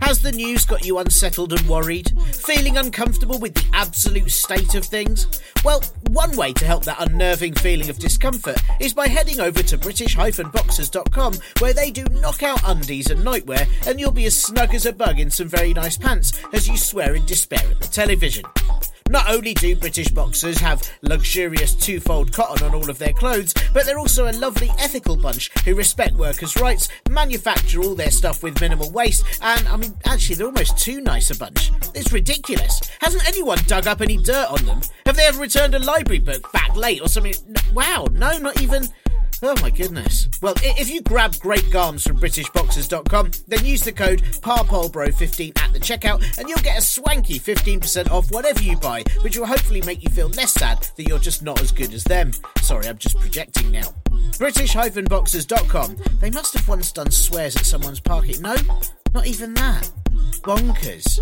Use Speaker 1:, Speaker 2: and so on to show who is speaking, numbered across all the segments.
Speaker 1: Has the news got you unsettled and worried? Feeling uncomfortable with the absolute state of things? Well, one way to help that unnerving feeling of discomfort is by heading over to British-Boxers.com where they do knockout undies and nightwear and you'll be as snug as a bug in some very nice pants as you swear in despair at the television. Not only do British boxers have luxurious two fold cotton on all of their clothes, but they're also a lovely ethical bunch who respect workers' rights, manufacture all their stuff with minimal waste, and I mean, actually, they're almost too nice a bunch. It's ridiculous. Hasn't anyone dug up any dirt on them? Have they ever returned a library book back late or something? Wow, no, not even. Oh my goodness. Well, if you grab great garms from BritishBoxers.com, then use the code PARPOLBRO15 at the checkout and you'll get a swanky 15% off whatever you buy, which will hopefully make you feel less sad that you're just not as good as them. Sorry, I'm just projecting now. British-Boxers.com. They must have once done swears at someone's parking. No, not even that. Bonkers.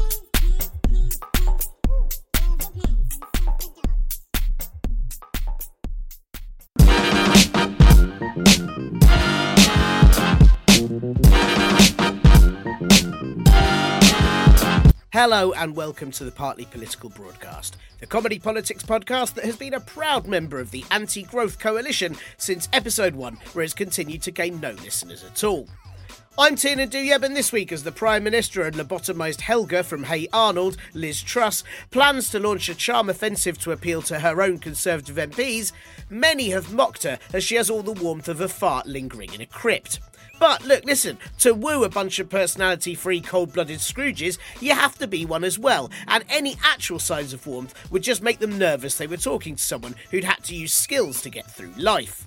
Speaker 1: Hello and welcome to the Partly Political Broadcast, the comedy politics podcast that has been a proud member of the Anti Growth Coalition since episode 1, where it's continued to gain no listeners at all. I'm Tiernan Douieb, and this week, as the Prime Minister and lobotomised Helga from Hey Arnold, Liz Truss, plans to launch a charm offensive to appeal to her own Conservative MPs, many have mocked her as she has all the warmth of a fart lingering in a crypt. But look, listen, to woo a bunch of personality free, cold blooded Scrooges, you have to be one as well, and any actual signs of warmth would just make them nervous they were talking to someone who'd had to use skills to get through life.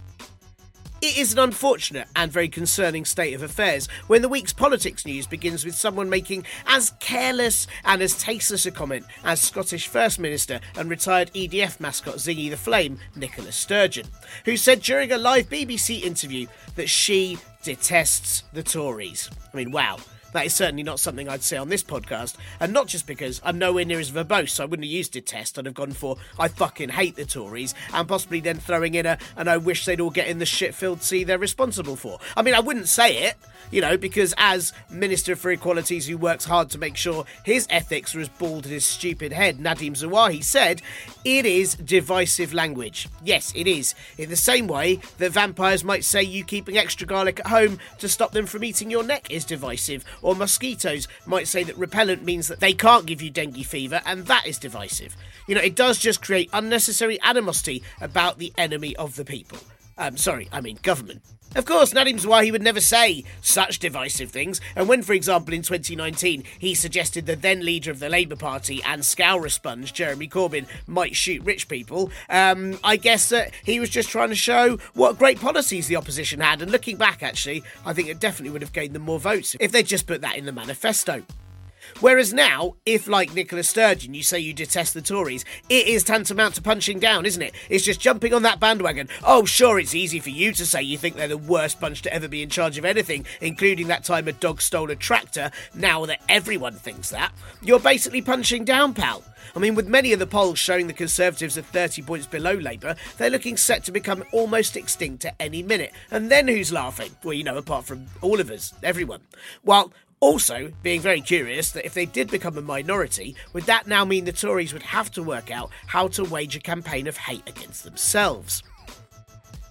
Speaker 1: It is an unfortunate and very concerning state of affairs when the week's politics news begins with someone making as careless and as tasteless a comment as Scottish First Minister and retired EDF mascot Zingy the Flame, Nicola Sturgeon, who said during a live BBC interview that she detests the Tories. I mean, wow. That is certainly not something I'd say on this podcast, and not just because I'm nowhere near as verbose, so I wouldn't have used detest. I'd have gone for I fucking hate the Tories, and possibly then throwing in a and I wish they'd all get in the shit-filled sea they're responsible for. I mean, I wouldn't say it, you know, because as Minister for Equalities who works hard to make sure his ethics are as bald as his stupid head, Nadhim Zahawi said, it is divisive language. Yes, it is. In the same way that vampires might say you keeping extra garlic at home to stop them from eating your neck is divisive, or mosquitoes might say that repellent means that they can't give you dengue fever, and that is divisive. You know, it does just create unnecessary animosity about the enemy of the people. Um, sorry, I mean government. Of course, Nadhim Zahawi would never say such divisive things, and when, for example, in 2019 he suggested the then leader of the Labour Party and Scourer sponge, Jeremy Corbyn, might shoot rich people, um, I guess that he was just trying to show what great policies the opposition had, and looking back, actually, I think it definitely would have gained them more votes if they'd just put that in the manifesto. Whereas now, if like Nicola Sturgeon, you say you detest the Tories, it is tantamount to punching down, isn't it? It's just jumping on that bandwagon. Oh, sure, it's easy for you to say you think they're the worst bunch to ever be in charge of anything, including that time a dog stole a tractor, now that everyone thinks that. You're basically punching down, pal. I mean, with many of the polls showing the Conservatives are 30 points below Labour, they're looking set to become almost extinct at any minute. And then who's laughing? Well, you know, apart from all of us, everyone. While also, being very curious that if they did become a minority, would that now mean the Tories would have to work out how to wage a campaign of hate against themselves?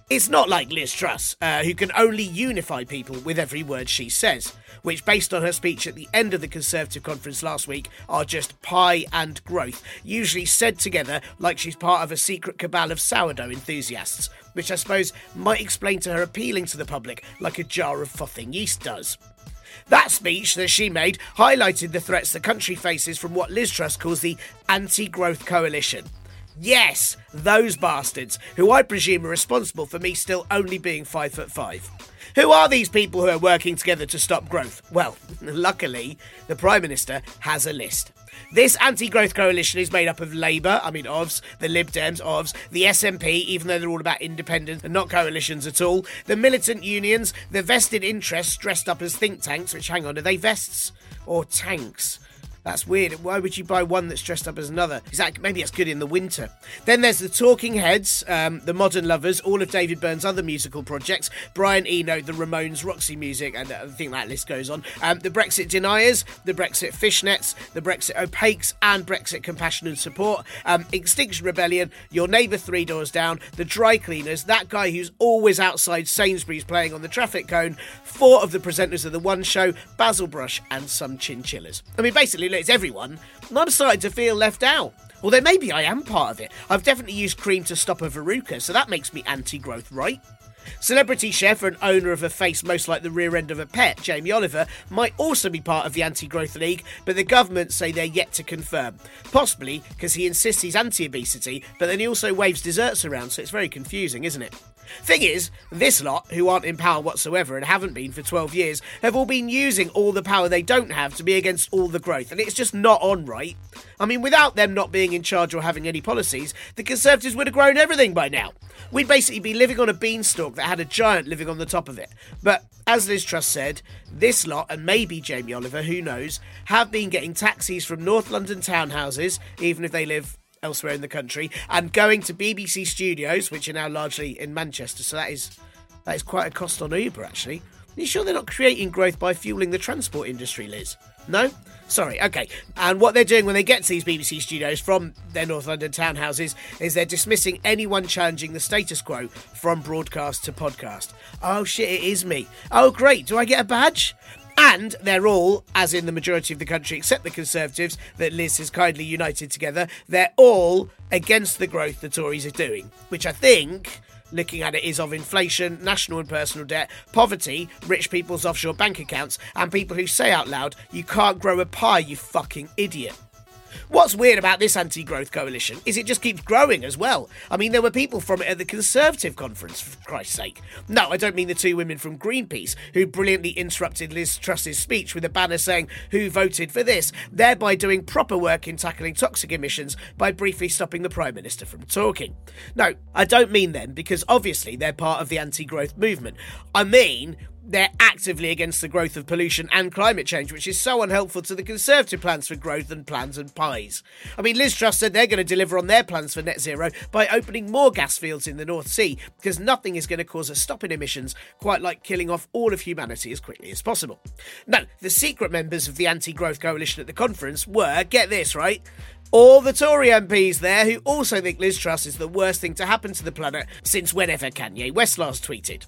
Speaker 1: It's not like Liz Truss, uh, who can only unify people with every word she says, which, based on her speech at the end of the Conservative conference last week, are just pie and growth, usually said together like she's part of a secret cabal of sourdough enthusiasts, which I suppose might explain to her appealing to the public like a jar of frothing yeast does. That speech that she made highlighted the threats the country faces from what Liz Truss calls the anti growth coalition. Yes, those bastards, who I presume are responsible for me still only being five foot five. Who are these people who are working together to stop growth? Well, luckily, the Prime Minister has a list. This anti growth coalition is made up of Labour, I mean, OVS, the Lib Dems, OVS, the SNP, even though they're all about independence and not coalitions at all, the militant unions, the vested interests dressed up as think tanks, which, hang on, are they vests or tanks? That's weird. Why would you buy one that's dressed up as another? Exactly. Maybe it's good in the winter. Then there's the Talking Heads, um, the Modern Lovers, all of David Byrne's other musical projects, Brian Eno, the Ramones, Roxy Music, and I think that list goes on. Um, the Brexit Deniers, the Brexit Fishnets, the Brexit Opaques, and Brexit Compassion and Support, um, Extinction Rebellion, Your Neighbour Three Doors Down, the Dry Cleaners, that guy who's always outside Sainsbury's playing on the traffic cone, four of the presenters of the One Show, Basil Brush, and some chinchillas. I mean, basically, it's everyone, and I'm starting to feel left out. Although maybe I am part of it. I've definitely used cream to stop a verruca, so that makes me anti growth, right? Celebrity chef and owner of a face most like the rear end of a pet, Jamie Oliver, might also be part of the Anti Growth League, but the government say they're yet to confirm. Possibly because he insists he's anti obesity, but then he also waves desserts around, so it's very confusing, isn't it? Thing is, this lot, who aren't in power whatsoever and haven't been for 12 years, have all been using all the power they don't have to be against all the growth, and it's just not on right. I mean, without them not being in charge or having any policies, the Conservatives would have grown everything by now. We'd basically be living on a beanstalk that had a giant living on the top of it. But as Liz Truss said, this lot, and maybe Jamie Oliver, who knows, have been getting taxis from North London townhouses, even if they live elsewhere in the country, and going to BBC studios, which are now largely in Manchester. So that is that is quite a cost on Uber, actually. Are you sure they're not creating growth by fueling the transport industry, Liz? No? Sorry, okay. And what they're doing when they get to these BBC studios from their North London townhouses is they're dismissing anyone challenging the status quo from broadcast to podcast. Oh shit, it is me. Oh great, do I get a badge? And they're all, as in the majority of the country except the Conservatives that Liz has kindly united together, they're all against the growth the Tories are doing, which I think looking at it is of inflation, national and personal debt, poverty, rich people's offshore bank accounts, and people who say out loud, you can't grow a pie, you fucking idiot. What's weird about this anti growth coalition is it just keeps growing as well. I mean, there were people from it at the Conservative conference, for Christ's sake. No, I don't mean the two women from Greenpeace who brilliantly interrupted Liz Truss's speech with a banner saying, Who voted for this? thereby doing proper work in tackling toxic emissions by briefly stopping the Prime Minister from talking. No, I don't mean them because obviously they're part of the anti growth movement. I mean, they're actively against the growth of pollution and climate change, which is so unhelpful to the Conservative plans for growth and plans and pies. I mean, Liz Truss said they're going to deliver on their plans for net zero by opening more gas fields in the North Sea, because nothing is going to cause a stop in emissions quite like killing off all of humanity as quickly as possible. No, the secret members of the anti growth coalition at the conference were, get this right, all the Tory MPs there who also think Liz Truss is the worst thing to happen to the planet since whenever Kanye West last tweeted.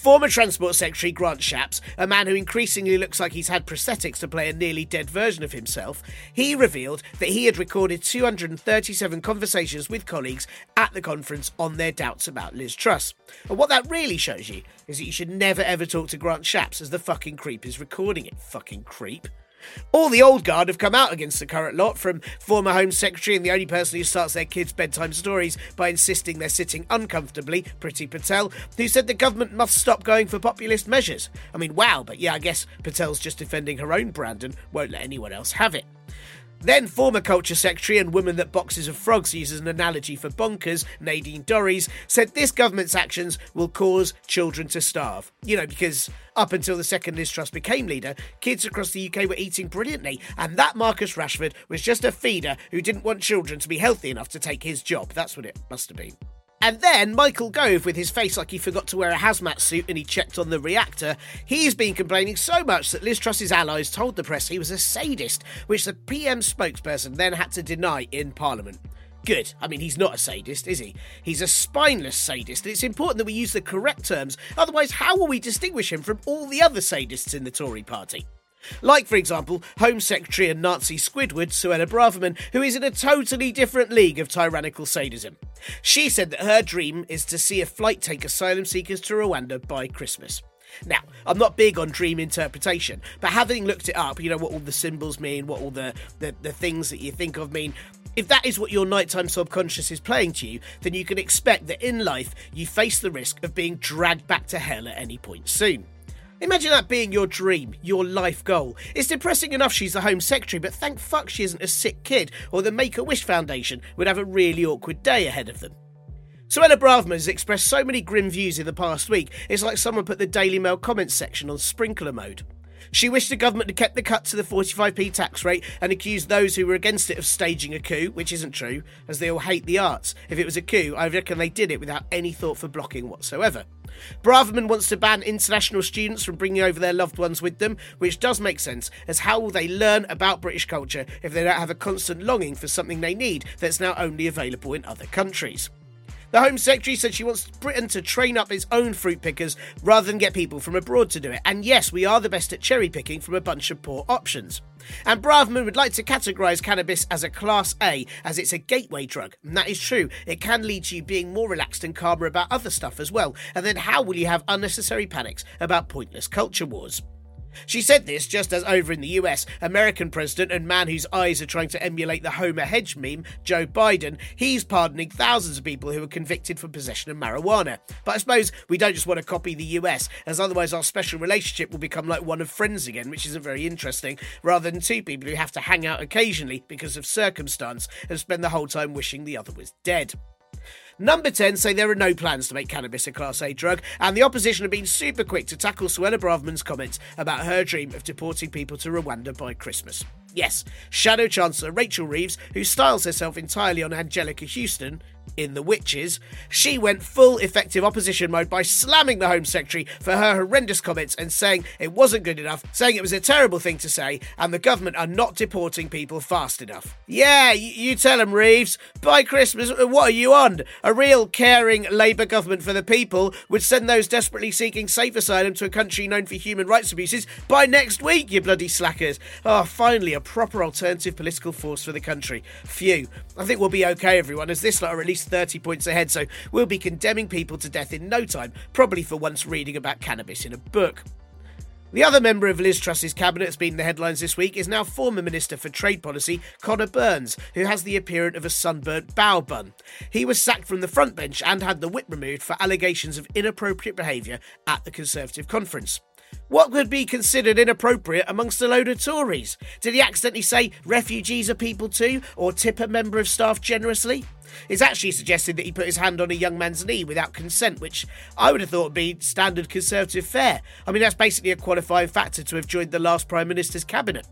Speaker 1: Former Transport Secretary Grant Shapps, a man who increasingly looks like he's had prosthetics to play a nearly dead version of himself, he revealed that he had recorded 237 conversations with colleagues at the conference on their doubts about Liz Truss. And what that really shows you is that you should never ever talk to Grant Shapps as the fucking creep is recording it, fucking creep. All the old guard have come out against the current lot, from former Home Secretary and the only person who starts their kids' bedtime stories by insisting they're sitting uncomfortably, Priti Patel, who said the government must stop going for populist measures. I mean, wow, but yeah, I guess Patel's just defending her own brand and won't let anyone else have it. Then former Culture Secretary and woman that boxes of frogs uses an analogy for bonkers, Nadine Dorries, said this government's actions will cause children to starve. You know, because up until the second Liz Truss became leader, kids across the UK were eating brilliantly, and that Marcus Rashford was just a feeder who didn't want children to be healthy enough to take his job. That's what it must have been. And then Michael Gove, with his face like he forgot to wear a hazmat suit and he checked on the reactor, he's been complaining so much that Liz Truss's allies told the press he was a sadist, which the PM spokesperson then had to deny in Parliament. Good. I mean, he's not a sadist, is he? He's a spineless sadist, and it's important that we use the correct terms, otherwise, how will we distinguish him from all the other sadists in the Tory party? Like, for example, Home Secretary and Nazi Squidward, Suella Braverman, who is in a totally different league of tyrannical sadism. She said that her dream is to see a flight take asylum seekers to Rwanda by Christmas. Now, I'm not big on dream interpretation, but having looked it up, you know what all the symbols mean, what all the, the, the things that you think of mean, if that is what your nighttime subconscious is playing to you, then you can expect that in life you face the risk of being dragged back to hell at any point soon. Imagine that being your dream, your life goal. It's depressing enough she's the Home Secretary, but thank fuck she isn't a sick kid, or the Make a Wish Foundation would have a really awkward day ahead of them. Suella Braverman has expressed so many grim views in the past week, it's like someone put the Daily Mail comments section on sprinkler mode. She wished the government had kept the cut to the 45p tax rate and accused those who were against it of staging a coup, which isn't true, as they all hate the arts. If it was a coup, I reckon they did it without any thought for blocking whatsoever. Braverman wants to ban international students from bringing over their loved ones with them, which does make sense, as how will they learn about British culture if they don't have a constant longing for something they need that's now only available in other countries? The Home Secretary said she wants Britain to train up its own fruit pickers rather than get people from abroad to do it. And yes, we are the best at cherry picking from a bunch of poor options. And Braverman would like to categorise cannabis as a Class A, as it's a gateway drug. And that is true. It can lead to you being more relaxed and calmer about other stuff as well. And then how will you have unnecessary panics about pointless culture wars? She said this just as over in the US, American president and man whose eyes are trying to emulate the Homer Hedge meme, Joe Biden, he's pardoning thousands of people who were convicted for possession of marijuana. But I suppose we don't just want to copy the US, as otherwise our special relationship will become like one of friends again, which isn't very interesting, rather than two people who have to hang out occasionally because of circumstance and spend the whole time wishing the other was dead. Number 10 say there are no plans to make cannabis a Class A drug, and the opposition have been super quick to tackle Suella Braverman's comments about her dream of deporting people to Rwanda by Christmas. Yes, Shadow Chancellor Rachel Reeves, who styles herself entirely on Anjelica Huston, in The Witches, she went full effective opposition mode by slamming the Home Secretary for her horrendous comments and saying it wasn't good enough, saying it was a terrible thing to say, and the government are not deporting people fast enough. Yeah, you, tell them, Reeves. By Christmas, uh, what are you on? A real caring Labour government for the people would send those desperately seeking safe asylum to a country known for human rights abuses by next week, you bloody slackers. Oh, finally, a proper alternative political force for the country. Phew. I think we'll be okay, everyone, as this lot are least 30 points ahead, so we'll be condemning people to death in no time, probably for once reading about cannabis in a book. The other member of Liz Truss's cabinet that's been in the headlines this week is now former Minister for Trade Policy, Conor Burns, who has the appearance of a sunburnt bao bun. He was sacked from the front bench and had the whip removed for allegations of inappropriate behaviour at the Conservative conference. What could be considered inappropriate amongst a load of Tories? Did he accidentally say refugees are people too, or tip a member of staff generously? It's actually suggested that he put his hand on a young man's knee without consent, which I would have thought would be standard Conservative fare. I mean, that's basically a qualifying factor to have joined the last Prime Minister's cabinet.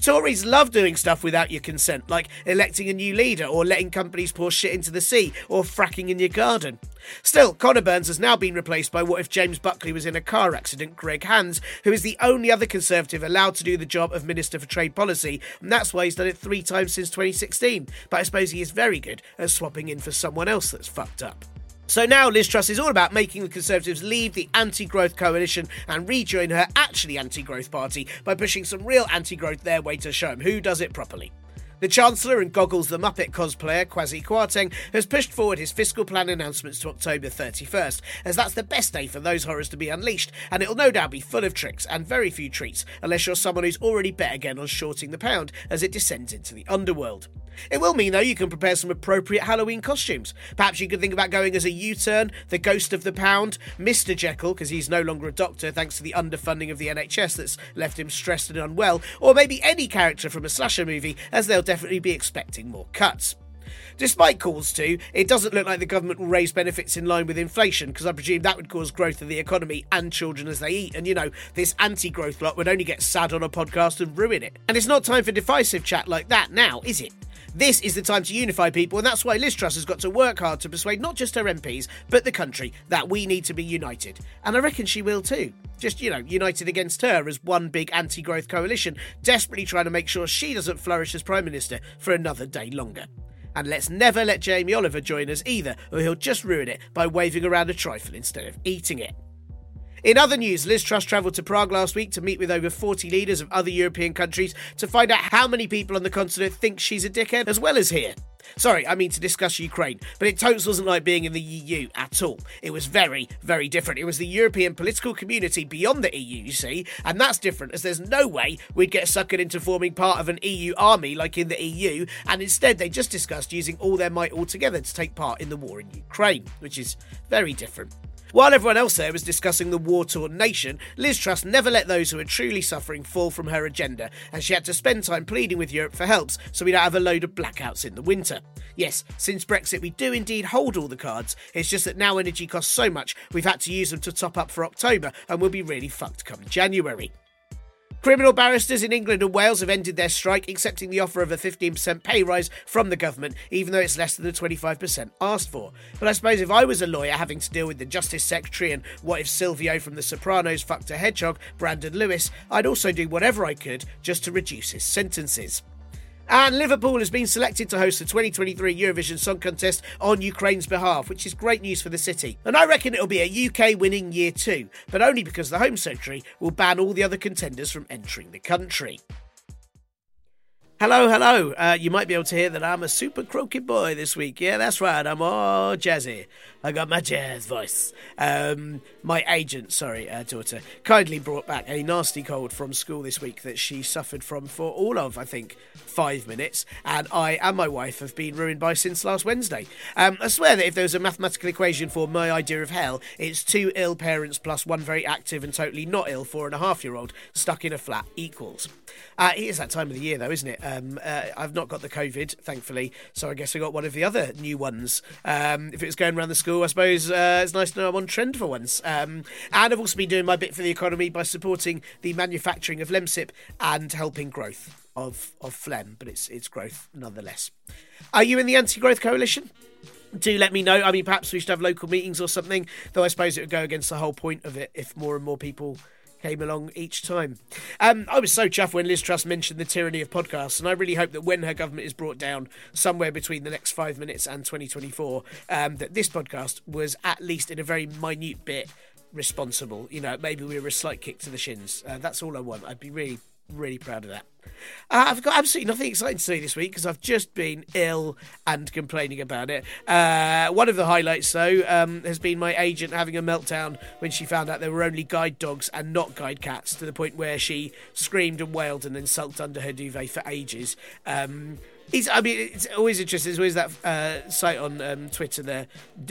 Speaker 1: Tories love doing stuff without your consent, like electing a new leader or letting companies pour shit into the sea or fracking in your garden. Still, Conor Burns has now been replaced by what if James Buckley was in a car accident, Greg Hands, who is the only other Conservative allowed to do the job of Minister for Trade Policy, and that's why he's done it three times since 2016. But I suppose he is very good at swapping in for someone else that's fucked up. So now Liz Truss is all about making the Conservatives leave the anti growth coalition and rejoin her actually anti growth party by pushing some real anti growth their way to show them who does it properly. The Chancellor and Goggles the Muppet cosplayer, Kwasi Kwarteng, has pushed forward his fiscal plan announcements to October 31st, as that's the best day for those horrors to be unleashed, and it'll no doubt be full of tricks and very few treats, unless you're someone who's already bet again on shorting the pound as it descends into the underworld. It will mean, though, you can prepare some appropriate Halloween costumes. Perhaps you could think about going as a U turn, the Ghost of the Pound, Mr. Jekyll, because he's no longer a doctor thanks to the underfunding of the NHS that's left him stressed and unwell, or maybe any character from a slasher movie, as they'll definitely be expecting more cuts. Despite calls to, it doesn't look like the government will raise benefits in line with inflation, because I presume that would cause growth of the economy and children as they eat. And you know, this anti growth lot would only get sad on a podcast and ruin it. And it's not time for divisive chat like that now, is it? This is the time to unify people, and that's why Liz Truss has got to work hard to persuade not just her MPs, but the country that we need to be united. And I reckon she will too. Just, you know, united against her as one big anti growth coalition, desperately trying to make sure she doesn't flourish as Prime Minister for another day longer. And let's never let Jamie Oliver join us either, or he'll just ruin it by waving around a trifle instead of eating it. In other news, Liz Truss travelled to Prague last week to meet with over 40 leaders of other European countries to find out how many people on the continent think she's a dickhead, as well as here. Sorry, I mean to discuss Ukraine, but it totally wasn't like being in the EU at all. It was very, very different. It was the European political community beyond the EU, you see, and that's different as there's no way we'd get suckered into forming part of an EU army like in the EU, and instead they just discussed using all their might altogether to take part in the war in Ukraine, which is very different. While everyone else there was discussing the war torn nation, Liz Truss never let those who were truly suffering fall from her agenda, and she had to spend time pleading with Europe for helps so we don't have a load of blackouts in the winter. Yes, since Brexit, we do indeed hold all the cards, it's just that now energy costs so much, we've had to use them to top up for October, and we'll be really fucked come January. Criminal barristers in England and Wales have ended their strike, accepting the offer of a 15% pay rise from the government, even though it's less than the 25% asked for. But I suppose if I was a lawyer having to deal with the Justice Secretary and what if Silvio from The Sopranos fucked a hedgehog, Brandon Lewis, I'd also do whatever I could just to reduce his sentences. And Liverpool has been selected to host the 2023 Eurovision Song Contest on Ukraine's behalf, which is great news for the city. And I reckon it'll be a UK winning year too, but only because the Home Secretary will ban all the other contenders from entering the country. Hello, hello. Uh, you might be able to hear that I'm a super croaky boy this week. Yeah, that's right. I'm all jazzy. I got my jazz voice. Um, my agent, sorry, uh, daughter, kindly brought back a nasty cold from school this week that she suffered from for all of, I think, five minutes. And I and my wife have been ruined by since last Wednesday. Um, I swear that if there was a mathematical equation for my idea of hell, it's two ill parents plus one very active and totally not ill four and a half year old stuck in a flat equals. Uh, it is that time of the year, though, isn't it? Um, uh, I've not got the COVID, thankfully, so I guess I got one of the other new ones. Um, if it was going around the school, I suppose uh, it's nice to know I'm on trend for once. Um, and I've also been doing my bit for the economy by supporting the manufacturing of Lemsip and helping growth of of phlegm, but it's it's growth nonetheless. Are you in the anti-growth coalition? do let me know. I mean, perhaps we should have local meetings or something, though I suppose it would go against the whole point of it if more and more people came along each time. Um, I was so chuffed when Liz Truss mentioned the tyranny of podcasts, and I really hope that when her government is brought down somewhere between the next five minutes and 2024, um, that this podcast was at least in a very minute bit responsible. You know, maybe we were a slight kick to the shins. Uh, that's all I want. I'd be really really proud of that. Uh, I've got absolutely nothing exciting to say this week because I've just been ill and complaining about it. Uh, one of the highlights, though, um, has been my agent having a meltdown when she found out there were only guide dogs and not guide cats, to the point where she screamed and wailed and then sulked under her duvet for ages. Um, it's, I mean, it's always interesting. There's always that uh, site on um, Twitter there,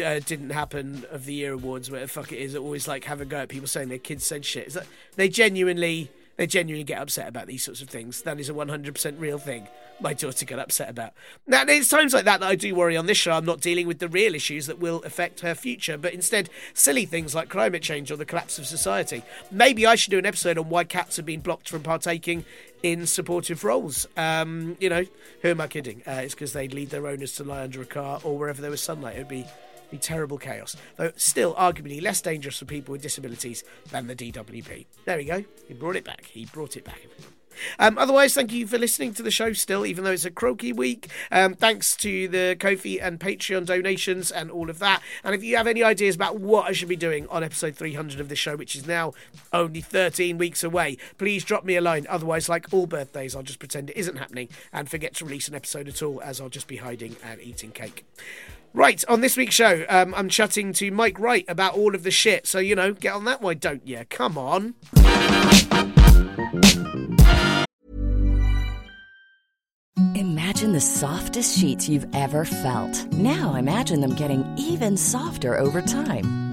Speaker 1: uh, didn't happen of the year awards, where the fuck it is, always like have a go at people saying their kids said shit. It's like, they genuinely they genuinely get upset about these sorts of things. That is a 100% real thing my daughter got upset about. Now, it's times like that that I do worry on this show. I'm not dealing with the real issues that will affect her future, but instead silly things like climate change or the collapse of society. Maybe I should do an episode on why cats have been blocked from partaking in supportive roles. Um, you know, who am I kidding? Uh, it's because they'd lead their owners to lie under a car or wherever there was sunlight. It would be be terrible chaos, though still arguably less dangerous for people with disabilities than the DWP. There we go. He brought it back. He brought it back. Um, otherwise, thank you for listening to the show still, even though it's a croaky week. Um, thanks to the Ko-fi and Patreon donations and all of that. And if you have any ideas about what I should be doing on episode 300 of this show, which is now only 13 weeks away, please drop me a line. Otherwise, like all birthdays, I'll just pretend it isn't happening and forget to release an episode at all, as I'll just be hiding and eating cake. Right, on this week's show, um, I'm chatting to Mick Wright about all of the shit. So, you know, get on that, why don't you? Come on.
Speaker 2: Imagine the softest sheets you've ever felt. Now imagine them getting even softer over time.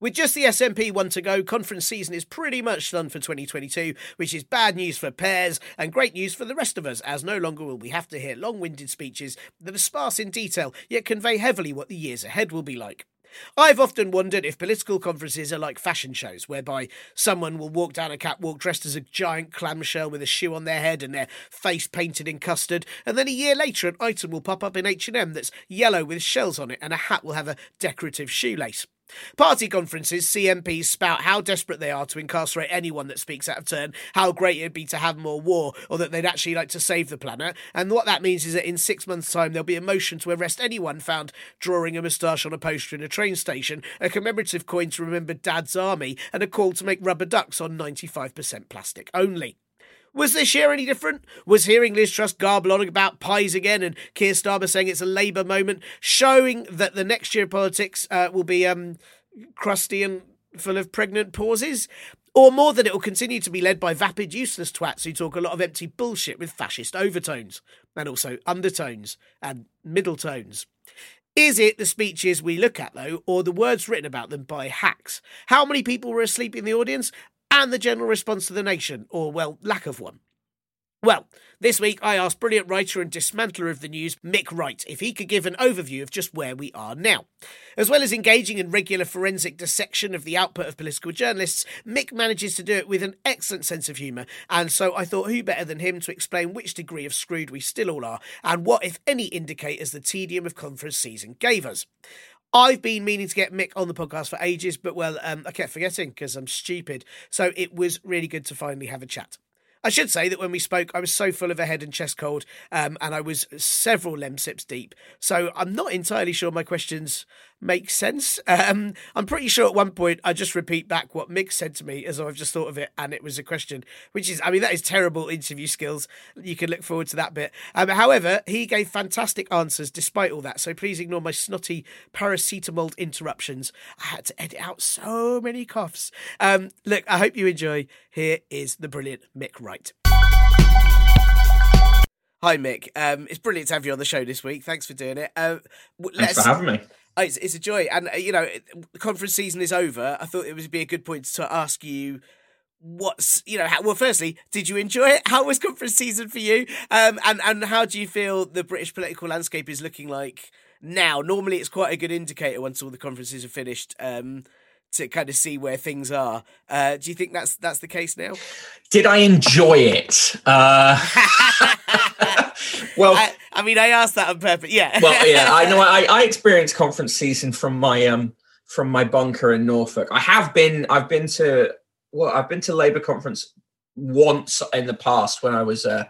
Speaker 1: With just the SNP one to go, conference season is pretty much done for 2022, which is bad news for pairs and great news for the rest of us, as no longer will we have to hear long winded speeches that are sparse in detail yet convey heavily what the years ahead will be like. I've often wondered if political conferences are like fashion shows, whereby someone will walk down a catwalk dressed as a giant clamshell with a shoe on their head and their face painted in custard, and then a year later an item will pop up in H&M that's yellow with shells on it and a hat will have a decorative shoelace. Party conferences, CMPs spout how desperate they are to incarcerate anyone that speaks out of turn, how great it'd be to have more war, or that they'd actually like to save the planet. And what that means is that in six months' time, there'll be a motion to arrest anyone found drawing a moustache on a poster in a train station, a commemorative coin to remember Dad's army, and a call to make rubber ducks on 95% plastic only. Was this year any different? Was hearing Liz Truss garble on about pies again and Keir Starmer saying it's a Labour moment, showing that the next year of politics uh, will be um, crusty and full of pregnant pauses? Or more that it will continue to be led by vapid, useless twats who talk a lot of empty bullshit with fascist overtones, and also undertones and middle tones. Is it the speeches we look at, though, or the words written about them by hacks? How many people were asleep in the audience? And the general response to the nation, or, well, lack of one. Well, this week I asked brilliant writer and dismantler of the news, Mick Wright, if he could give an overview of just where we are now. As well as engaging in regular forensic dissection of the output of political journalists, Mick manages to do it with an excellent sense of humour, and so I thought who better than him to explain which degree of screwed we still all are, and what, if any, indicators the tedium of conference season gave us. I've been meaning to get Mick on the podcast for ages, but well, um, I kept forgetting because I'm stupid. So it was really good to finally have a chat. I should say that when we spoke, I was so full of a head and chest cold, um, and I was several lemsips deep. So I'm not entirely sure my questions make sense. Um, I'm pretty sure at one point I just repeat back what Mick said to me as I've just thought of it, and it was a question, which is, I mean, that is terrible interview skills. You can look forward to that bit. Um, however, he gave fantastic answers despite all that. So please ignore my snotty paracetamol interruptions. I had to edit out so many coughs. Um, look, I hope you enjoy. Here is the brilliant Mick Wright. Hi, Mick. Um, it's brilliant to have you on the show this week. Thanks for doing it. Uh,
Speaker 3: Thanks for having me.
Speaker 1: Oh, it's, it's a joy, and uh, you know, conference season is over. I thought it would be a good point to ask you what's you know how, well firstly did you enjoy it? How was conference season for you? Um and and how do you feel the british political landscape is looking like now? Normally it's quite a good indicator once all the conferences are finished um to kind of see where things are. Uh do you think that's that's the case now?
Speaker 3: Did i enjoy it? Uh
Speaker 1: well I, I, mean i asked that on purpose yeah.
Speaker 3: well yeah i know i i experienced conference season from my um from my bunker in norfolk. I have been i've been to well i've been to labor conference once in the past when i was a,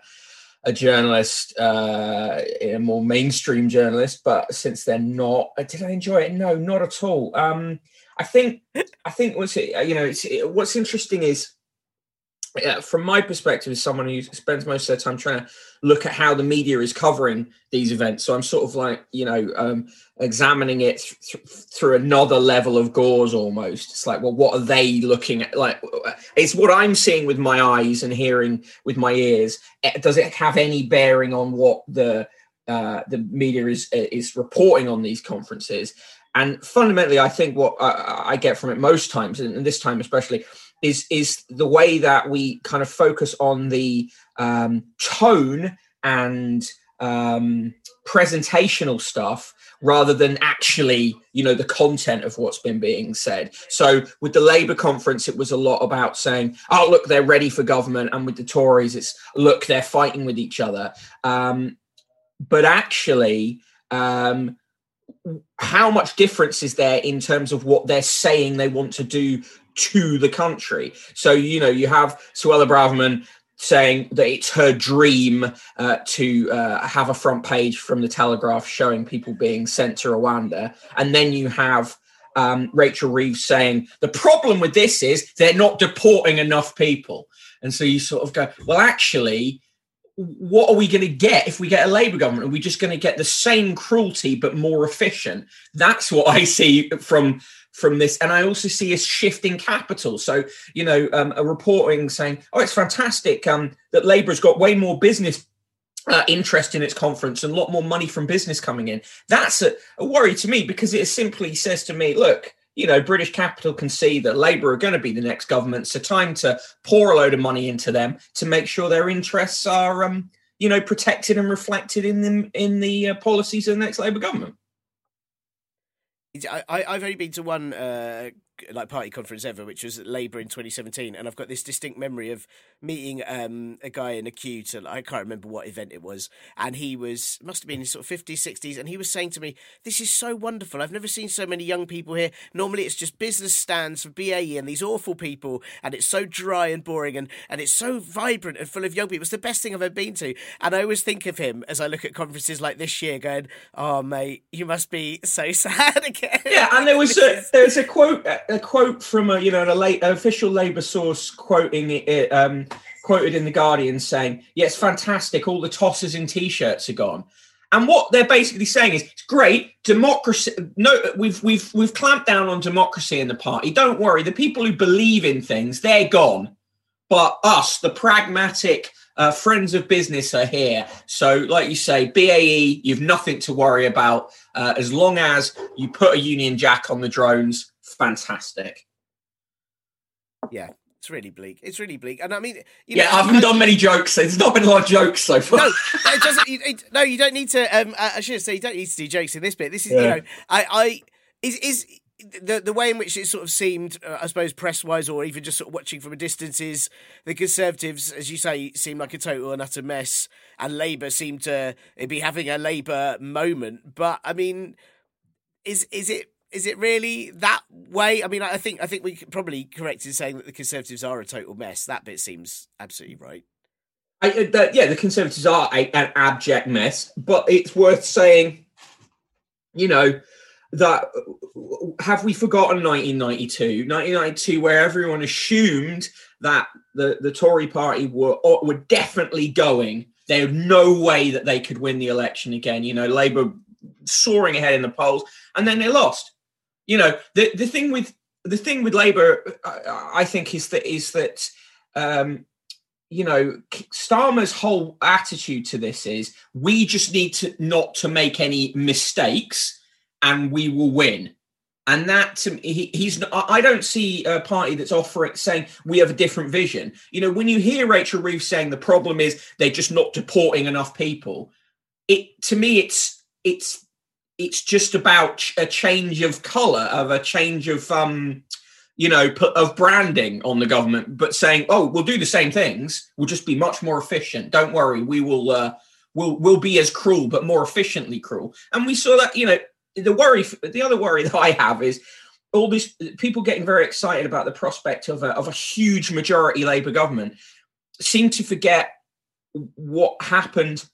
Speaker 3: a journalist uh a more mainstream journalist but since then not did i enjoy it? No not at all. Um i think i think what's it you know it's it, what's interesting is yeah, from my perspective, as someone who spends most of their time trying to look at how the media is covering these events, so I'm sort of like you know um, examining it th- through another level of gauze almost. It's like, well, what are they looking at? Like, it's what I'm seeing with my eyes and hearing with my ears. Eh, does it have any bearing on what the uh, the media is is reporting on these conferences? And fundamentally, I think what I, I get from it most times, and this time especially is is the way that we kind of focus on the um, tone and um, presentational stuff rather than actually you know the content of what's been being said. So with the labour conference it was a lot about saying oh look they're ready for government. And with the tories it's look they're fighting with each other. Um, but actually um, how much difference is there in terms of what they're saying they want to do to the country so you know you have suella braverman saying that it's her dream uh, to uh, have a front page from the Telegraph showing people being sent to Rwanda. And then you have um, Rachel Reeves saying the problem with this is they're not deporting enough people. And so you sort of go, well, actually, what are we going to get if we get a Labour government? Are we just going to get the same cruelty but more efficient? That's what I see from from this. And I also see a shift in capital. So, you know, um, a reporting saying, oh, it's fantastic um, that Labour's got way more business uh, interest in its conference and a lot more money from business coming in. That's a, a worry to me because it simply says to me, look, you know, British capital can see that Labour are going to be the next government. So time to pour a load of money into them to make sure their interests are, um, you know, protected and reflected in them in the uh, policies of the next Labour government.
Speaker 1: I, I've only been to one uh, like party conference ever, which was Labour in 2017, and I've got this distinct memory of meeting um, a guy in a queue to I can't remember what event it was, and he was must have been in sort of 50s, 60s, and he was saying to me, "This is so wonderful. I've never seen so many young people here. Normally, it's just business stands for BAE and these awful people, and it's so dry and boring, and and it's so vibrant and full of young people. It's the best thing I've ever been to." And I always think of him as I look at conferences like this year, going, "Oh, mate, you must be so sad again."
Speaker 3: Yeah, and there was a there's a quote a quote from a you know a late official Labour source quoting it, um, quoted in the Guardian saying, "Yeah, fantastic. All the tossers in t-shirts are gone." And what they're basically saying is, it's great democracy. No, we've we've we've clamped down on democracy in the party. Don't worry, the people who believe in things, they're gone. But us, the pragmatic uh, friends of business, are here. So, like you say, BAE, you've nothing to worry about uh, as long as you put a Union Jack on the drones. Fantastic.
Speaker 1: Yeah, it's really bleak. It's really bleak, and I mean,
Speaker 3: yeah, know, I haven't done many jokes. So there's not been a lot of jokes so far.
Speaker 1: No, it doesn't. It, no, you don't need to. Um, I should say you don't need to do jokes in this bit. This is, yeah. you know, I, I is is the the way in which it sort of seemed, uh, I suppose, press wise, or even just sort of watching from a distance, is the Conservatives, as you say, seem like a total and utter mess, and Labour seem to be having a Labour moment. But I mean, is is it is it really that way? I mean, I think I think we probably correct in saying that the Conservatives are a total mess. That bit seems absolutely right.
Speaker 3: I, uh, the, yeah, the Conservatives are a, an abject mess, but it's worth saying, you know, that have we forgotten 1992? 1992, where everyone assumed that the, the Tory party were were definitely going. There was no way that they could win the election again. You know, Labour soaring ahead in the polls, and then they lost you know the the thing with the thing with Labour, I, I think, is that is that um, you know Starmer's whole attitude to this is we just need to not to make any mistakes, and we will win. And that to me, he, he's. I don't see a party that's offering saying we have a different vision. You know, when you hear Rachel Reeves saying the problem is they're just not deporting enough people, it to me it's it's it's just about a change of color of a change of um you know of branding on the government but saying oh we'll do the same things. We'll just be much more efficient. Don't worry. We will uh we'll we'll be as cruel but more efficiently cruel. And we saw that you know the worry the other worry that i have is all these people getting very excited about the prospect of a, of a huge majority labor government seem to forget what happened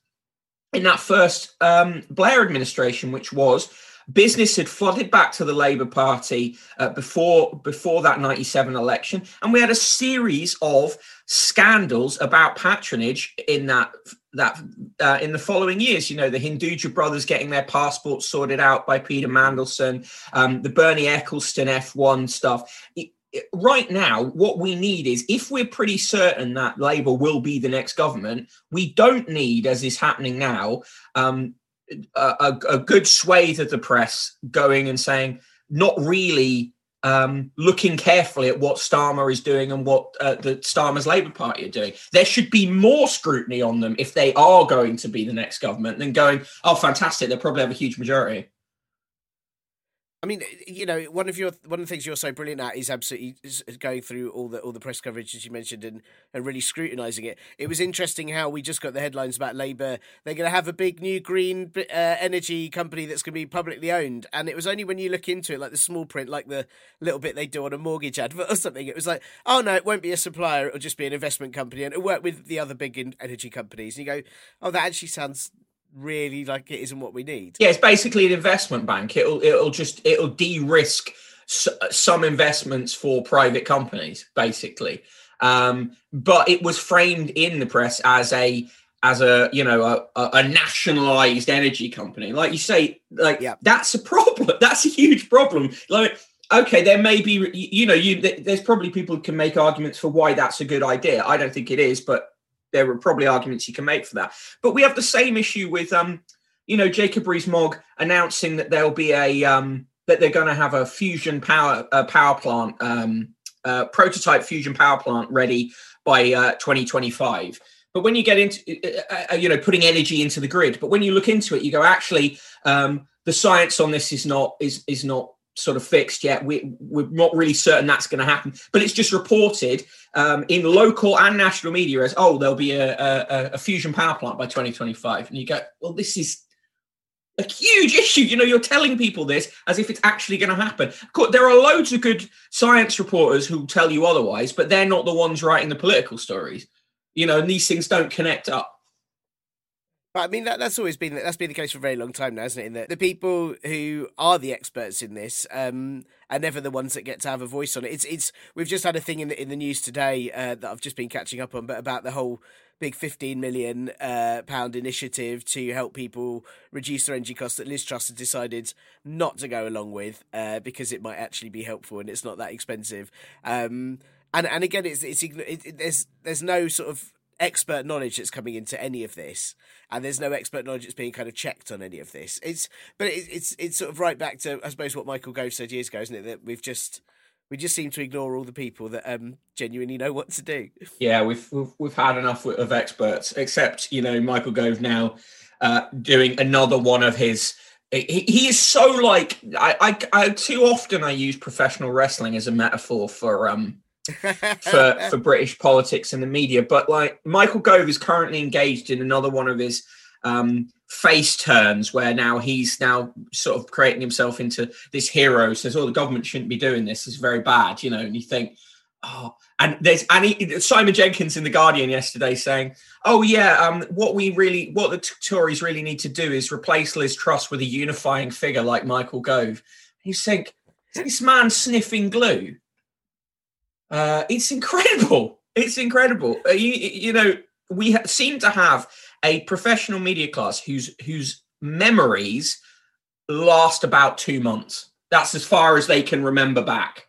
Speaker 3: in that first um, Blair administration, which was business had flooded back to the Labour Party uh, before before that 97 election. And we had a series of scandals about patronage in that that uh, in the following years. You know the Hinduja brothers getting their passports sorted out by Peter Mandelson um, the Bernie Ecclestone F1 stuff. it, right now, what we need is if we're pretty certain that Labour will be the next government, we don't need, as is happening now, um, a, a, good swathe of the press going and saying, not really um, looking carefully at what Starmer is doing and what uh, the Starmer's Labour Party are doing. There should be more scrutiny on them if they are going to be the next government than going, oh, fantastic, they'll probably have a huge majority.
Speaker 1: I mean, you know, one of your one of the things you're so brilliant at is absolutely going through all the all the press coverage as you mentioned and, and really scrutinising it. It was interesting how we just got the headlines about Labour. They're going to have a big new green uh, energy company that's going to be publicly owned, and it was only when you look into it, like the small print, like the little bit they do on a mortgage advert or something. It was like, oh no, it won't be a supplier; it'll just be an investment company, and it'll work with the other big energy companies. And you go, oh, that actually sounds really like it isn't what we need.
Speaker 3: Yeah, it's basically an investment bank. It'll it'll just it'll de-risk some investments for private companies, basically. Um, but it was framed in the press as a as a you know a, a nationalized energy company. Like you say, like yeah. that's a problem. That's a huge problem. Like okay, there may be you know you there's probably people can make arguments for why that's a good idea. I don't think it is, but there are probably arguments you can make for that. But we have the same issue with, um, you know, Jacob Rees-Mogg announcing that there'll be a um, that they're going to have a fusion power uh, power plant, um, uh, prototype fusion power plant ready by uh, 2025. But when you get into, uh, uh, you know, putting energy into the grid, but when you look into it, you go, actually, um, the science on this is not is is not sort of fixed yet. We, we're not really certain that's going to happen, but it's just reported um, in local and national media as, oh, there'll be a, a, a, fusion power plant by 2025. And you go, well, this is a huge issue. You know, you're telling people this as if it's actually going to happen. There are loads of good science reporters who tell you otherwise, but they're not the ones writing the political stories. You know, and these things don't connect up.
Speaker 1: I mean, that, that's always been that's been the case for a very long time now, hasn't it? In that the people who are the experts in this um, are never the ones that get to have a voice on it. It's it's we've just had a thing in the in the news today uh, that I've just been catching up on, but about the whole big 15 million uh, pound initiative to help people reduce their energy costs that Liz Truss has decided not to go along with uh, because it might actually be helpful and it's not that expensive. Um, and and again, it's it's it, it, there's there's no sort of expert knowledge that's coming into any of this, and there's no expert knowledge that's being kind of checked on any of this. It's but it, it's it's sort of right back to I suppose what Michael Gove said years ago, isn't it? That we've just we just seem to ignore all the people that um genuinely know what to do.
Speaker 3: Yeah, we've we've, we've had enough of experts, except you know Michael Gove now uh, doing another one of his. He, he is so like I, I, I too often I use professional wrestling as a metaphor for um for for British politics and the media. But like Michael Gove is currently engaged in another one of his um, face turns where now he's now sort of creating himself into this hero. Says, "Oh, the government shouldn't be doing this. It's very bad," you know. And you think, oh, and there's and he, Simon Jenkins in the Guardian yesterday saying, "Oh yeah, um, what we really, what the Tories really need to do is replace Liz Truss with a unifying figure like Michael Gove." You think this man sniffing glue? Uh, it's incredible. It's incredible. Uh, you, you know, we ha- seem to have a professional media class whose whose memories last about two months. That's as far as they can remember back,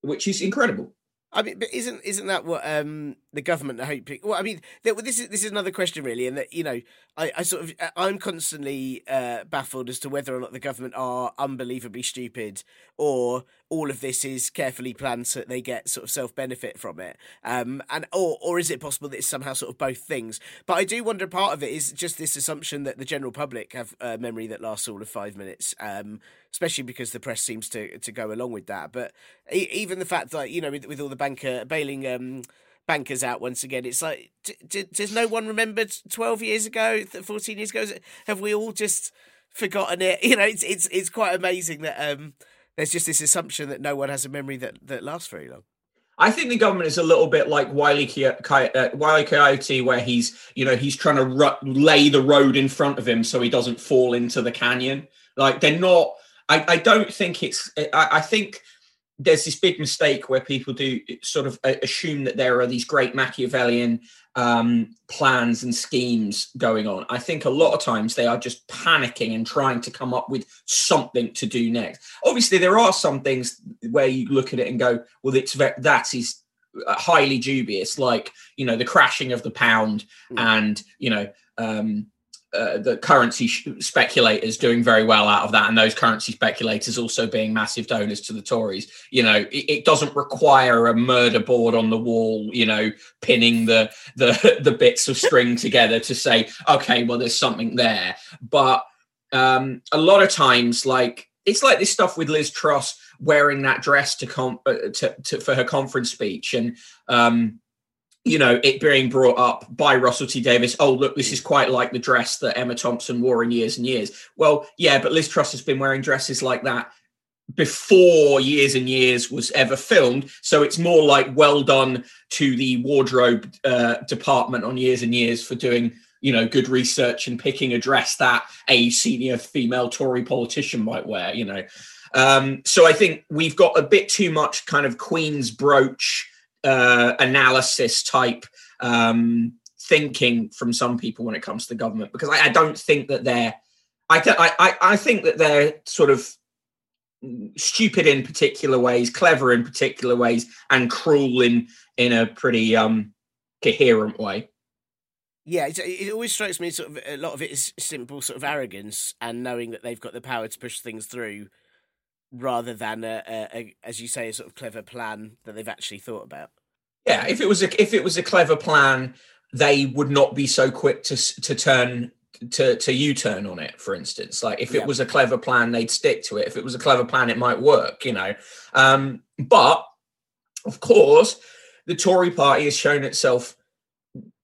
Speaker 3: which is incredible.
Speaker 1: I mean, but isn't isn't that what um, the government are? Well, I mean, this is this is another question really, and that you know, I, I sort of I'm constantly uh, baffled as to whether or not the government are unbelievably stupid, or all of this is carefully planned so that they get sort of self benefit from it, um, and or or is it possible that it's somehow sort of both things? But I do wonder part of it is just this assumption that the general public have a memory that lasts all of five minutes, um, especially because the press seems to to go along with that. But even the fact that you know, with, with all the banker bailing. Um, bankers out once again. It's like, d- d- does no one remember 12 years ago, 14 years ago? Have we all just forgotten it? You know, it's it's it's quite amazing that um, there's just this assumption that no one has a memory that, that lasts very long.
Speaker 3: I think the government is a little bit like Wiley, Coyote, uh, Wiley Coyote, where he's, you know, he's trying to ru- lay the road in front of him so he doesn't fall into the canyon. Like they're not. I, I don't think it's. I, I think there's this big mistake where people do sort of assume that there are these great Machiavellian um, plans and schemes going on. I think a lot of times they are just panicking and trying to come up with something to do next. Obviously, there are some things where you look at it and go, "Well, it's that is highly dubious," like you know the crashing of the pound mm. and you know um, uh, the currency speculators doing very well out of that, and those currency speculators also being massive donors to the Tories. You know, it, it, doesn't require a murder board on the wall. You know, pinning the the the bits of string together to say, okay, well, there's something there. But um, a lot of times, like it's like this stuff with Liz Truss wearing that dress to, com- uh, to, to for her conference speech, and um, you know, it being brought up by Russell T Davies. Oh, look, this is quite like the dress that Emma Thompson wore in years and years. Well, yeah, but Liz Truss has been wearing dresses like that before years and years was ever filmed. So it's more like well done to the wardrobe uh, department on years and years for doing, you know, good research and picking a dress that a senior female Tory politician might wear, you know. Um, so I think we've got a bit too much kind of Queen's brooch uh, analysis type um, thinking from some people when it comes to the government because I, I don't think that they're I, th- I I think that they're sort of stupid in particular ways, clever in particular ways, and cruel in in a pretty um coherent way.
Speaker 1: Yeah, it always strikes me sort of a lot of it is simple sort of arrogance and knowing that they've got the power to push things through rather than a, a, a, as you say a sort of clever plan that they've actually thought about.
Speaker 3: Yeah if it was a if it was a clever plan they would not be so quick to to turn to to u-turn on it for instance. Like if it was a clever plan they'd stick to it. If it was a clever plan it might work you know. Um but of course the tory party has shown itself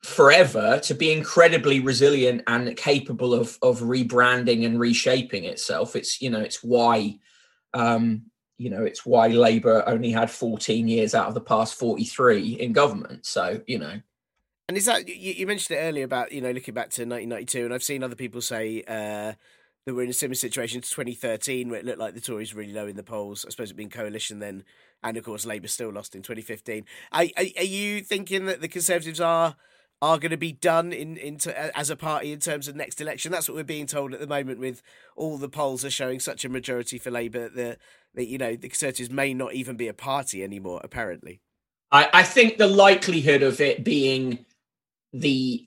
Speaker 3: forever to be incredibly resilient and capable of of rebranding and reshaping itself. It's you know it's why um, you know, it's why Labour only had 14 years out of the past 43 in government. So, you know.
Speaker 1: And is that, you, you mentioned it earlier about, you know, looking back to 1992, and I've seen other people say uh, that we're in a similar situation to 2013, where it looked like the Tories were really low in the polls. I suppose it being coalition then. And of course, Labour still lost in 2015. Are, are, are you thinking that the Conservatives are are going to be done in into as a party in terms of next election. That's what we're being told at the moment. With all the polls are showing such a majority for Labour that that you know the Conservatives may not even be a party anymore. Apparently,
Speaker 3: I, I think the likelihood of it being the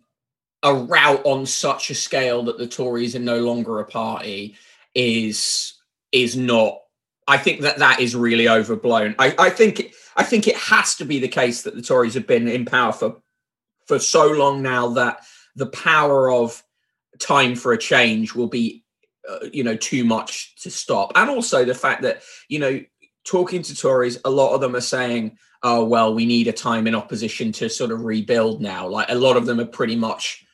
Speaker 3: a rout on such a scale that the Tories are no longer a party is is not. I think that that is really overblown. I, I think I think it has to be the case that the Tories have been in power for for so long now that the power of time for a change will be uh, you know too much to stop. And also the fact that you know talking to tories a lot of them are saying oh well we need a time in opposition to sort of rebuild now. Like a lot of them are pretty much